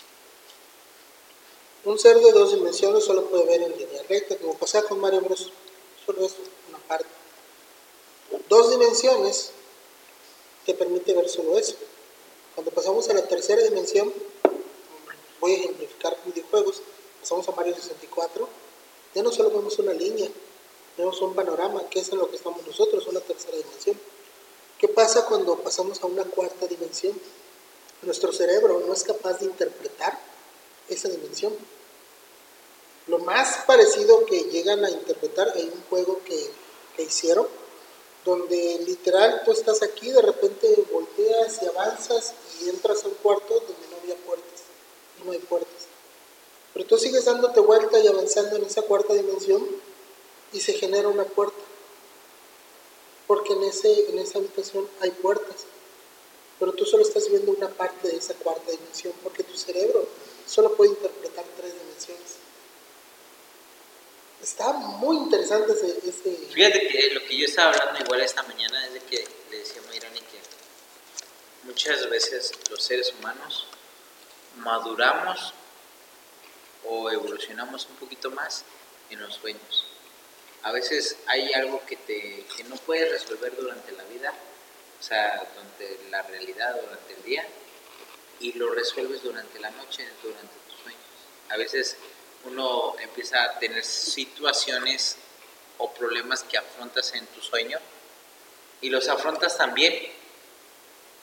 Un ser de dos dimensiones solo puede ver en línea recta, como pasa con Mario Bros. Solo es una parte. Dos dimensiones te permite ver solo eso. Cuando pasamos a la tercera dimensión, voy a ejemplificar videojuegos, pasamos a Mario 64, ya no solo vemos una línea, vemos un panorama, que es en lo que estamos nosotros, una tercera dimensión. ¿Qué pasa cuando pasamos a una cuarta dimensión? Nuestro cerebro no es capaz de interpretar esa dimensión. Lo más parecido que llegan a interpretar, hay un juego que, que hicieron, donde literal tú estás aquí, de repente volteas y avanzas y entras a un cuarto donde no había puertas no hay puertas. Pero tú sigues dándote vuelta y avanzando en esa cuarta dimensión y se genera una puerta. Porque en, ese, en esa habitación hay puertas. Pero tú solo estás viendo una parte de esa cuarta dimensión porque tu cerebro solo puede interpretar tres dimensiones. Está muy interesante ese, Fíjate que lo que yo estaba hablando igual esta mañana es de que le decía a que muchas veces los seres humanos maduramos o evolucionamos un poquito más en los sueños. A veces hay algo que, te, que no puedes resolver durante la vida, o sea, durante la realidad, durante el día, y lo resuelves durante la noche, durante tus sueños. A veces uno empieza a tener situaciones o problemas que afrontas en tu sueño y los afrontas también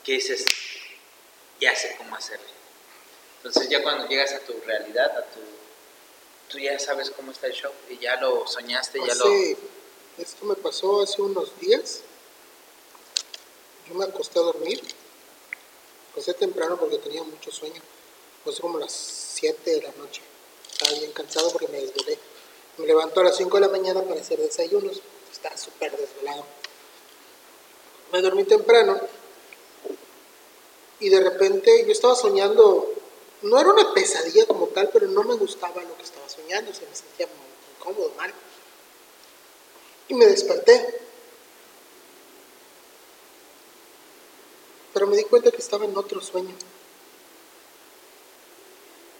que dices, ya sé cómo hacerlo. Entonces ya cuando llegas a tu realidad, a tu, tú ya sabes cómo está el show y ya lo soñaste, ya lo... Esto me pasó hace unos días. Yo me acosté a dormir. Acosté temprano porque tenía mucho sueño. Acosté como las 7 de la noche. Estaba bien cansado porque me desvelé. Me levanto a las 5 de la mañana para hacer desayunos. Estaba súper desvelado. Me dormí temprano y de repente yo estaba soñando, no era una pesadilla como tal, pero no me gustaba lo que estaba soñando, se me sentía muy incómodo, mal. Y me desperté. Pero me di cuenta que estaba en otro sueño.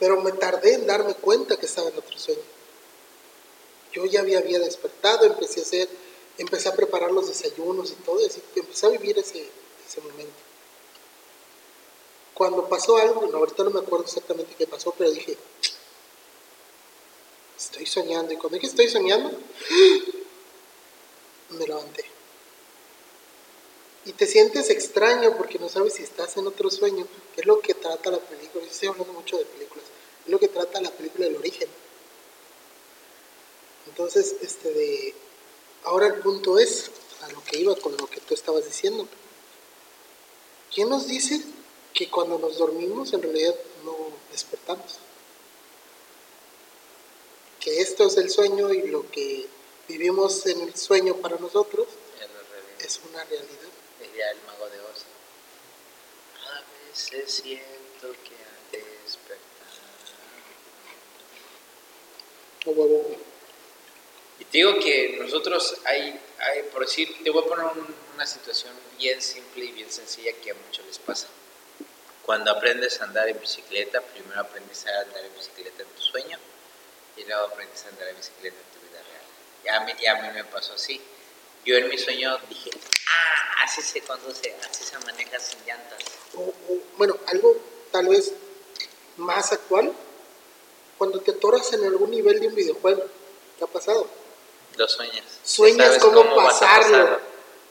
Pero me tardé en darme cuenta que estaba en otro sueño. Yo ya había, había despertado, empecé a hacer, empecé a preparar los desayunos y todo, y empecé a vivir ese, ese momento cuando pasó algo, ahorita no me acuerdo exactamente qué pasó, pero dije, estoy soñando. Y cuando dije estoy soñando, me levanté. Y te sientes extraño porque no sabes si estás en otro sueño, que es lo que trata la película. Yo estoy hablando mucho de películas, es lo que trata la película del origen. Entonces, este de. Ahora el punto es a lo que iba con lo que tú estabas diciendo. ¿Quién nos dice que cuando nos dormimos en realidad no despertamos. Que esto es el sueño y lo que vivimos en el sueño para nosotros es una realidad. Diría el mago de Oz. A veces siento que al despertar. Y te digo que nosotros hay, hay, por decir, te voy a poner una situación bien simple y bien sencilla que a muchos les pasa cuando aprendes a andar en bicicleta, primero aprendes a andar en bicicleta en tu sueño y luego aprendes a andar en bicicleta en tu vida real. Ya a mí, ya a mí me pasó así. Yo en mi sueño dije, ah, así se conduce, así se maneja sin llantas. bueno, algo tal vez más actual, cuando te atoras en algún nivel de un videojuego, ¿qué ha pasado? Lo sueñas. Sueñas cómo, pasarlo.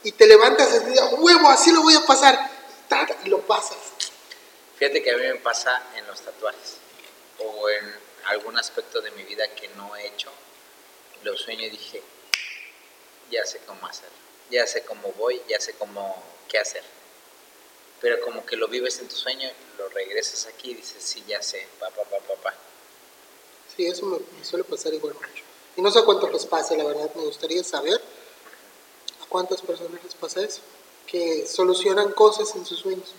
Y te levantas y dices, huevo, así lo voy a pasar. Y lo pasas Fíjate que a mí me pasa en los tatuajes o en algún aspecto de mi vida que no he hecho, lo sueño y dije, ya sé cómo hacer, ya sé cómo voy, ya sé cómo qué hacer. Pero como que lo vives en tu sueño, lo regresas aquí y dices, sí, ya sé, papá, papá, papá. Sí, eso me, suele pasar igual mucho. Y no sé a cuántos les pasa, la verdad, me gustaría saber a cuántas personas les pasa eso, que solucionan cosas en sus sueños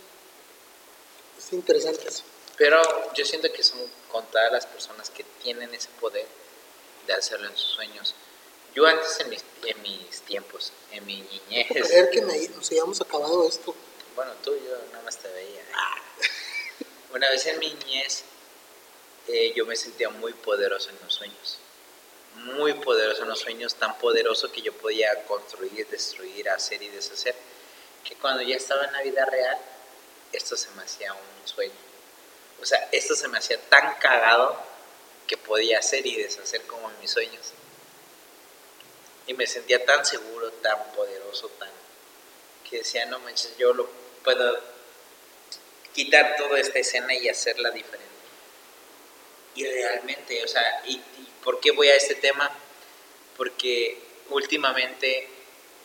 interesantes. Pero yo siento que son contadas las personas que tienen ese poder de hacerlo en sus sueños. Yo antes en mis, en mis tiempos, en mi niñez... creer que nos hayamos acabado esto. Bueno, tú yo nada más te veía. Una vez en mi niñez eh, yo me sentía muy poderoso en los sueños. Muy poderoso en los sueños, tan poderoso que yo podía construir, destruir, hacer y deshacer. Que cuando ya estaba en la vida real, esto se me hacía un sueño. O sea, esto se me hacía tan cagado que podía hacer y deshacer como en mis sueños. Y me sentía tan seguro, tan poderoso, tan que decía, no manches, yo lo puedo quitar toda esta escena y hacerla diferente. Y realmente, o sea, ¿y, por qué voy a este tema? Porque últimamente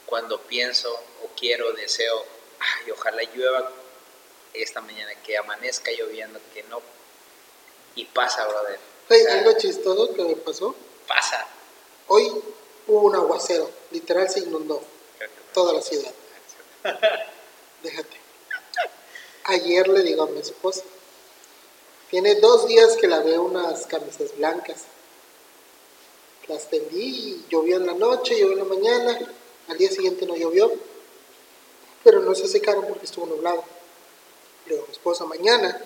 cuando pienso o quiero, deseo, ay, ojalá llueva esta mañana que amanezca lloviendo, que no. Y pasa, brother. Hey, algo chistoso que me pasó. Pasa. Hoy hubo un aguacero, literal se inundó toda la ciudad. Déjate. Ayer le digo a mi esposa, tiene dos días que la veo unas camisas blancas. Las tendí, llovió en la noche, llovió en la mañana, al día siguiente no llovió, pero no se secaron porque estuvo nublado le digo a mi esposa, mañana,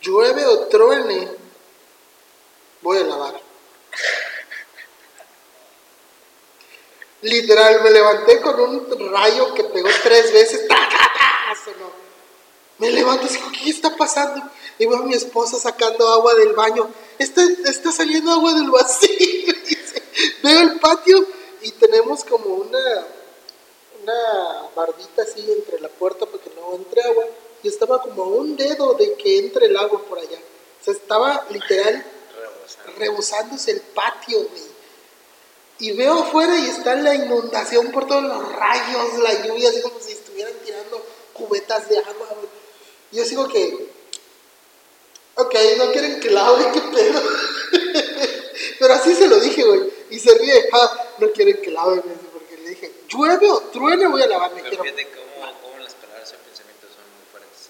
llueve o truene, voy a lavar. Literal, me levanté con un rayo que pegó tres veces. ¡Ta, ta, ta! Sonó. Me levanto y digo, ¿qué está pasando? Y veo a mi esposa sacando agua del baño. Está, está saliendo agua del vacío. Veo el patio y tenemos como una, una barbita así entre la puerta para que no entre agua. Y estaba como a un dedo de que entre el agua por allá. O sea, estaba literal Rebosando. rebusándose el patio, güey. Y veo afuera y está la inundación por todos los rayos, la lluvia, así como si estuvieran tirando cubetas de agua, güey. Y yo sigo que, ok, no quieren que lave, qué pedo. Pero así se lo dije, güey. Y se ríe, ah, no quieren que lave, porque le dije, llueve o truene, voy a lavar, me Pero quiero. fíjate cómo, cómo las palabras y el pensamiento son muy fuertes.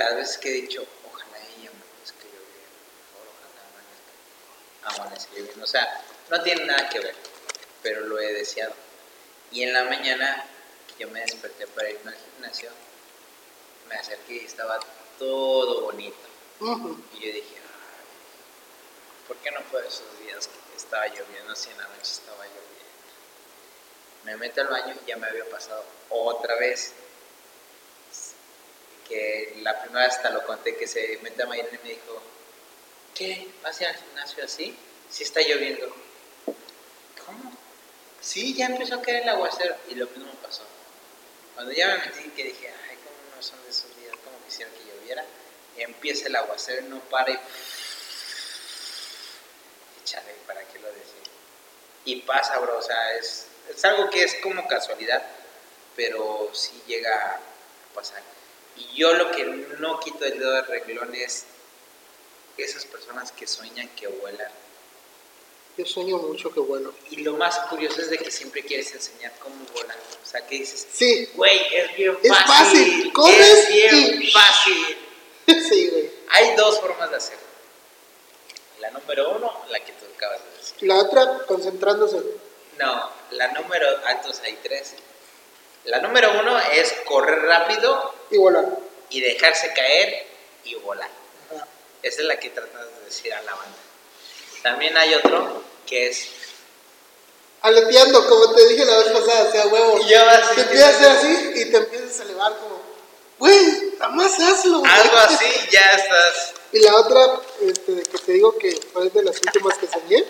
Las veces que he dicho, ojalá ella amanezca lloviendo, ojalá amanezca, amanezca lloviendo. O sea, no tiene nada que ver, pero lo he deseado. Y en la mañana, que yo me desperté para irme al gimnasio, me acerqué y estaba todo bonito. Y yo dije, "Ay, ¿por qué no fue esos días que estaba lloviendo si en la noche estaba lloviendo? Me meto al baño y ya me había pasado otra vez. Que la primera hasta lo conté que se mete a Mayra y me dijo, ¿qué? ¿Vas a ir al gimnasio así? Si está lloviendo. ¿Cómo? Sí, ya empezó a caer el aguacero. Y lo mismo pasó. Cuando ya me metí que dije, ay, ¿cómo no son de esos días? ¿Cómo quisiera que lloviera? empieza el aguacero y no para y ¿para qué lo decir? Y pasa, bro, o sea, es, es algo que es como casualidad, pero sí llega a pasar. Y yo lo que no quito el dedo de renglón es esas personas que sueñan que vuelan. Yo sueño mucho que bueno. Y lo más curioso es de que siempre quieres enseñar cómo volar. O sea, que dices, Sí, güey, es bien Es fácil. fácil, corres es bien y- fácil. sí, güey. Hay dos formas de hacerlo. La número uno, la que tú acabas de decir. La otra, concentrándose. No, la número, ah, entonces hay tres. La número uno es correr rápido Y volar. y dejarse caer y volar. Ajá. Esa es la que tratas de decir a la banda. También hay otro que es Aleteando, como te dije la vez pasada, o sea, huevo. Y ya vas, Te empiezas a hacer así y te empiezas a elevar como, güey, nada más hazlo. güey". algo así, ya estás. Y la otra, este, que te digo que fue de las últimas que soñé,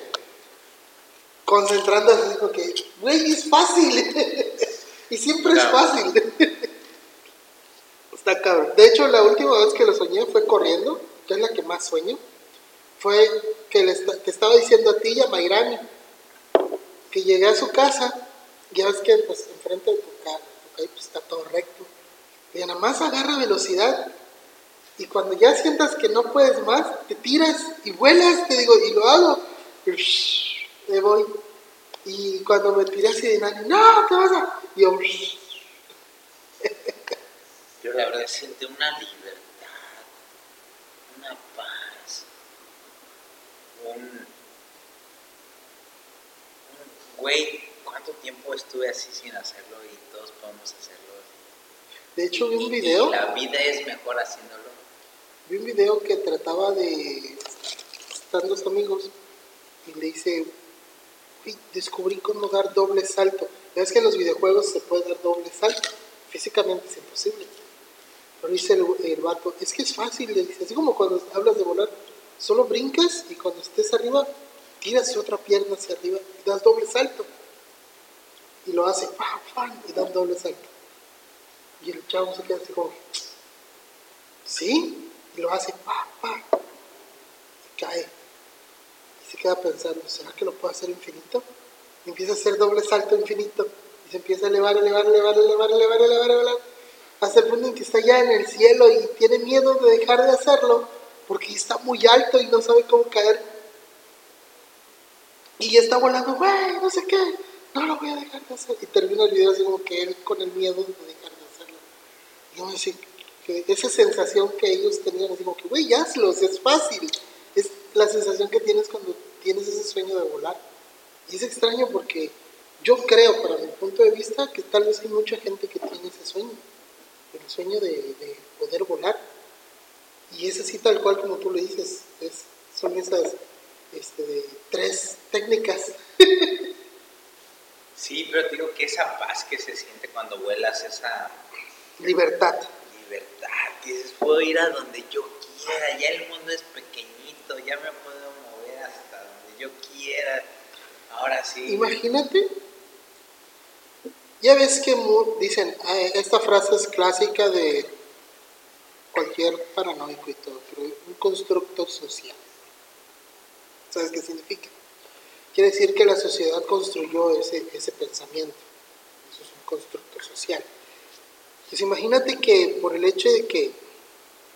concentrándose, como que, güey, es fácil. y siempre es fácil. Está cabrón. De hecho, la última vez que lo soñé fue corriendo, que es la que más sueño. Fue que le te estaba diciendo a ti y a Mayrani que llegué a su casa, ya ves que pues enfrente de tu casa, tu pues, está todo recto. Y nada más agarra velocidad. Y cuando ya sientas que no puedes más, te tiras y vuelas, te digo, y lo hago. Me voy. Y cuando me tiré así de no, ¿qué vas a? Y yo, Yo la verdad siento una libertad, una paz, un, un- güey, ¿cuánto tiempo estuve así sin hacerlo y todos podemos hacerlo? de hecho vi un video, y la vida es mejor haciéndolo. vi un video que trataba de, están dos amigos, y le dice, "Uy, descubrí cómo dar doble salto. Ves que en los videojuegos se puede dar doble salto, físicamente es imposible. Pero dice el, el vato, es que es fácil, le dice, así como cuando hablas de volar, solo brincas y cuando estés arriba, tiras otra pierna hacia arriba y das doble salto. Y lo hace, ¡pam, pam! y da un doble salto. Y el chavo se queda así como, ¿sí? Y lo hace, ¡pam, pam! Y cae. Y se queda pensando, ¿será que lo puedo hacer infinito? Y empieza a hacer doble salto infinito. Y se empieza a elevar, elevar, elevar, elevar, elevar, elevar, elevar. Hasta el punto en que está ya en el cielo y tiene miedo de dejar de hacerlo porque está muy alto y no sabe cómo caer. Y está volando, güey, no sé qué, no lo voy a dejar de hacer. Y termina el video así como que él con el miedo de dejar de hacerlo. Y yo decía, que esa sensación que ellos tenían, así como que, güey, hazlo, es fácil. Es la sensación que tienes cuando tienes ese sueño de volar. Y es extraño porque yo creo, para mi punto de vista, que tal vez hay mucha gente que tiene ese sueño. El sueño de, de poder volar. Y es así tal cual como tú le dices. Es, son esas este, de tres técnicas. Sí, pero te digo que esa paz que se siente cuando vuelas, esa Libertad. libertad, dices, puedo ir a donde yo quiera, ya el mundo es pequeñito, ya me puedo mover hasta donde yo quiera. Ahora sí. Imagínate. Ya ves que dicen, esta frase es clásica de cualquier paranoico y todo, pero un constructo social. ¿Sabes qué significa? Quiere decir que la sociedad construyó ese, ese pensamiento. Eso es un constructo social. Pues imagínate que por el hecho de que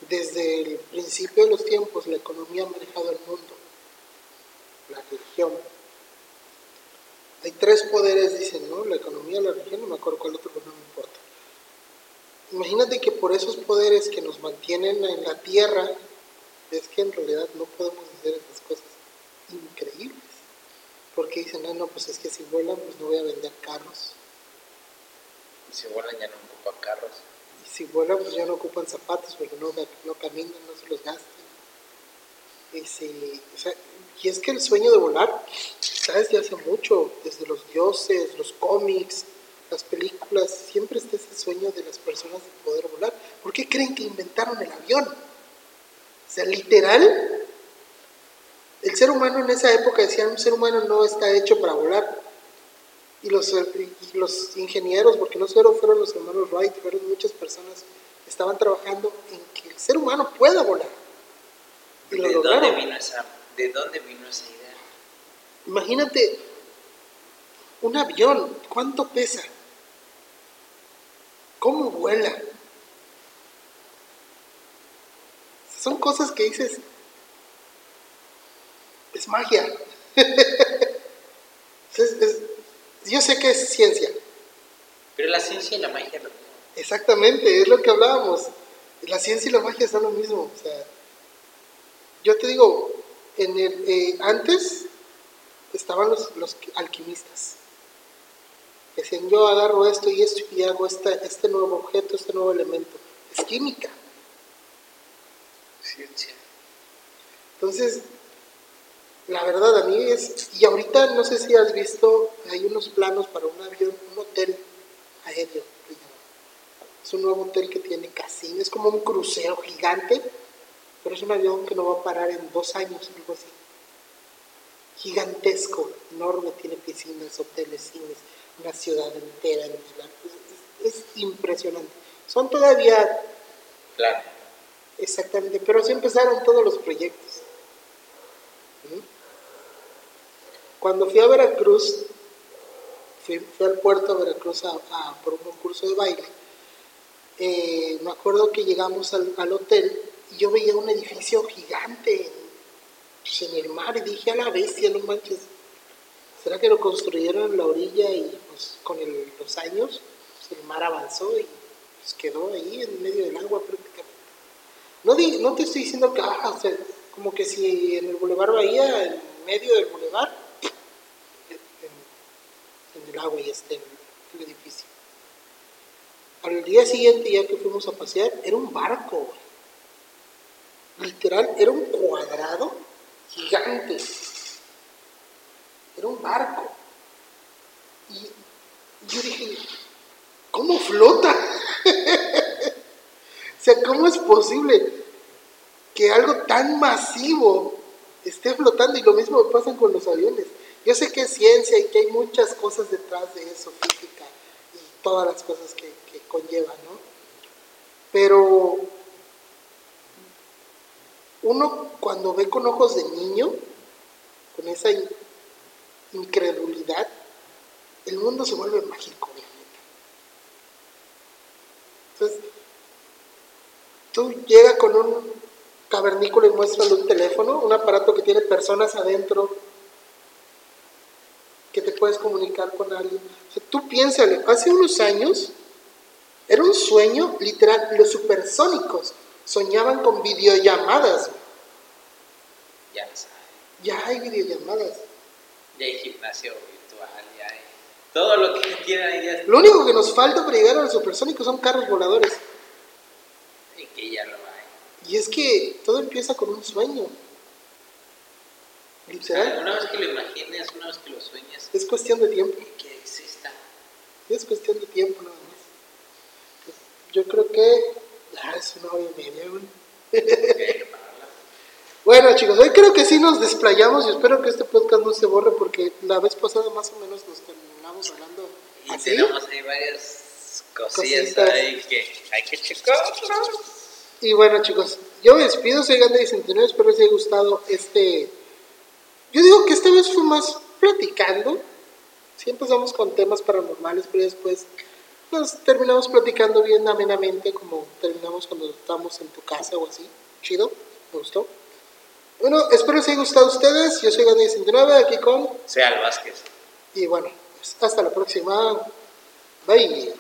desde el principio de los tiempos la economía ha manejado el mundo, la religión, hay tres poderes, dicen, ¿no? La economía, la religión, no me acuerdo cuál otro, pero no me importa. Imagínate que por esos poderes que nos mantienen en la tierra, es que en realidad no podemos hacer esas cosas increíbles. Porque dicen, ah, no, pues es que si vuelan, pues no voy a vender carros. Si vuelan ya no ocupan carros. Y si vuelan, pues ya no ocupan zapatos, porque no, no caminan, no se los gastan. Y, si, o sea, y es que el sueño de volar, sabes, de hace mucho, desde los dioses, los cómics, las películas, siempre está ese sueño de las personas de poder volar. ¿Por qué creen que inventaron el avión? O sea, literal, el ser humano en esa época decían, un ser humano no está hecho para volar. Y los, y los ingenieros, porque no solo fueron los hermanos Wright, fueron muchas personas, estaban trabajando en que el ser humano pueda volar. Y lo ¿De dónde lograron. vino esa, de dónde vino esa idea? Imagínate un avión, ¿cuánto pesa? ¿Cómo vuela? Son cosas que dices, es magia. Es- es- yo sé que es ciencia, Pero la ciencia y la magia mismo. exactamente, es lo que hablábamos. La ciencia y la magia son lo mismo. O sea, yo te digo, en el, eh, antes estaban los, los alquimistas. Decían, yo agarro esto y esto y hago esta, este nuevo objeto, este nuevo elemento. Es química. Ciencia. Entonces, la verdad a mí es... Y ahorita no sé si has visto, hay unos planos para un avión, un hotel aéreo. Es un nuevo hotel que tiene casino, es como un crucero gigante, pero es un avión que no va a parar en dos años, algo así. Gigantesco, enorme, tiene piscinas, hoteles, cines, una ciudad entera. Es, es impresionante. Son todavía Claro. Exactamente, pero así empezaron todos los proyectos. ¿Mm? Cuando fui a Veracruz, fui, fui al puerto de Veracruz a, a- por un concurso de baile, eh, me acuerdo que llegamos al, al hotel y yo veía un edificio gigante en, pues, en el mar y dije a la bestia, no manches, ¿será que lo construyeron en la orilla y pues, con los años pues, el mar avanzó y pues, quedó ahí en medio del agua prácticamente? No, te estoy diciendo que, ah, como que si en el Boulevard Bahía, en medio del Boulevard, en, el agua y esté el, edificio. Al día siguiente, ya que fuimos a pasear, era un barco. Literal, era un cuadrado gigante. Era un barco. Y yo dije, ¿cómo flota? O sea, ¿cómo es posible que algo tan masivo esté flotando? Y lo mismo pasa con los aviones. Yo sé que es ciencia y que hay muchas cosas detrás de eso, física y todas las cosas que, que conlleva, ¿no? Pero uno cuando ve con ojos de niño, con esa in- incredulidad, el mundo se vuelve mágico. Entonces, tú llegas con un cavernícola y muestras un teléfono, un aparato que tiene personas adentro, que te puedes comunicar con alguien. O sea, tú piénsale, hace unos años era un sueño literal, los supersónicos soñaban con videollamadas. Ya lo sabes. Ya hay videollamadas. Ya hay gimnasio virtual, ya hay. Todo lo que quieran ahí ya Lo único que nos falta para llegar a los supersónicos son carros voladores. y que ya lo hay. Y es que todo empieza con un sueño. Literal. Una vez que lo imagines, una vez que lo sueñes, Es cuestión de tiempo. que exista. Es cuestión de tiempo nada más. Pues, yo creo que ya es una hora y media, güey. Bueno, chicos, hoy creo que sí nos desplayamos y espero que este podcast no se borre porque la vez pasada más o menos nos terminamos hablando Y así. tenemos ahí varias cosillas Cositas. ahí que hay que checar. Y bueno, chicos, yo me despido, soy Gandhi 69, espero les haya gustado este... Yo digo que esta vez fue más platicando. Sí empezamos con temas paranormales, pero después nos terminamos platicando bien amenamente, como terminamos cuando estábamos en tu casa o así. Chido, me gustó. Bueno, espero les haya gustado a ustedes. Yo soy Gandhi 69, aquí con... Sea el Vázquez. Y bueno, pues hasta la próxima. Bye.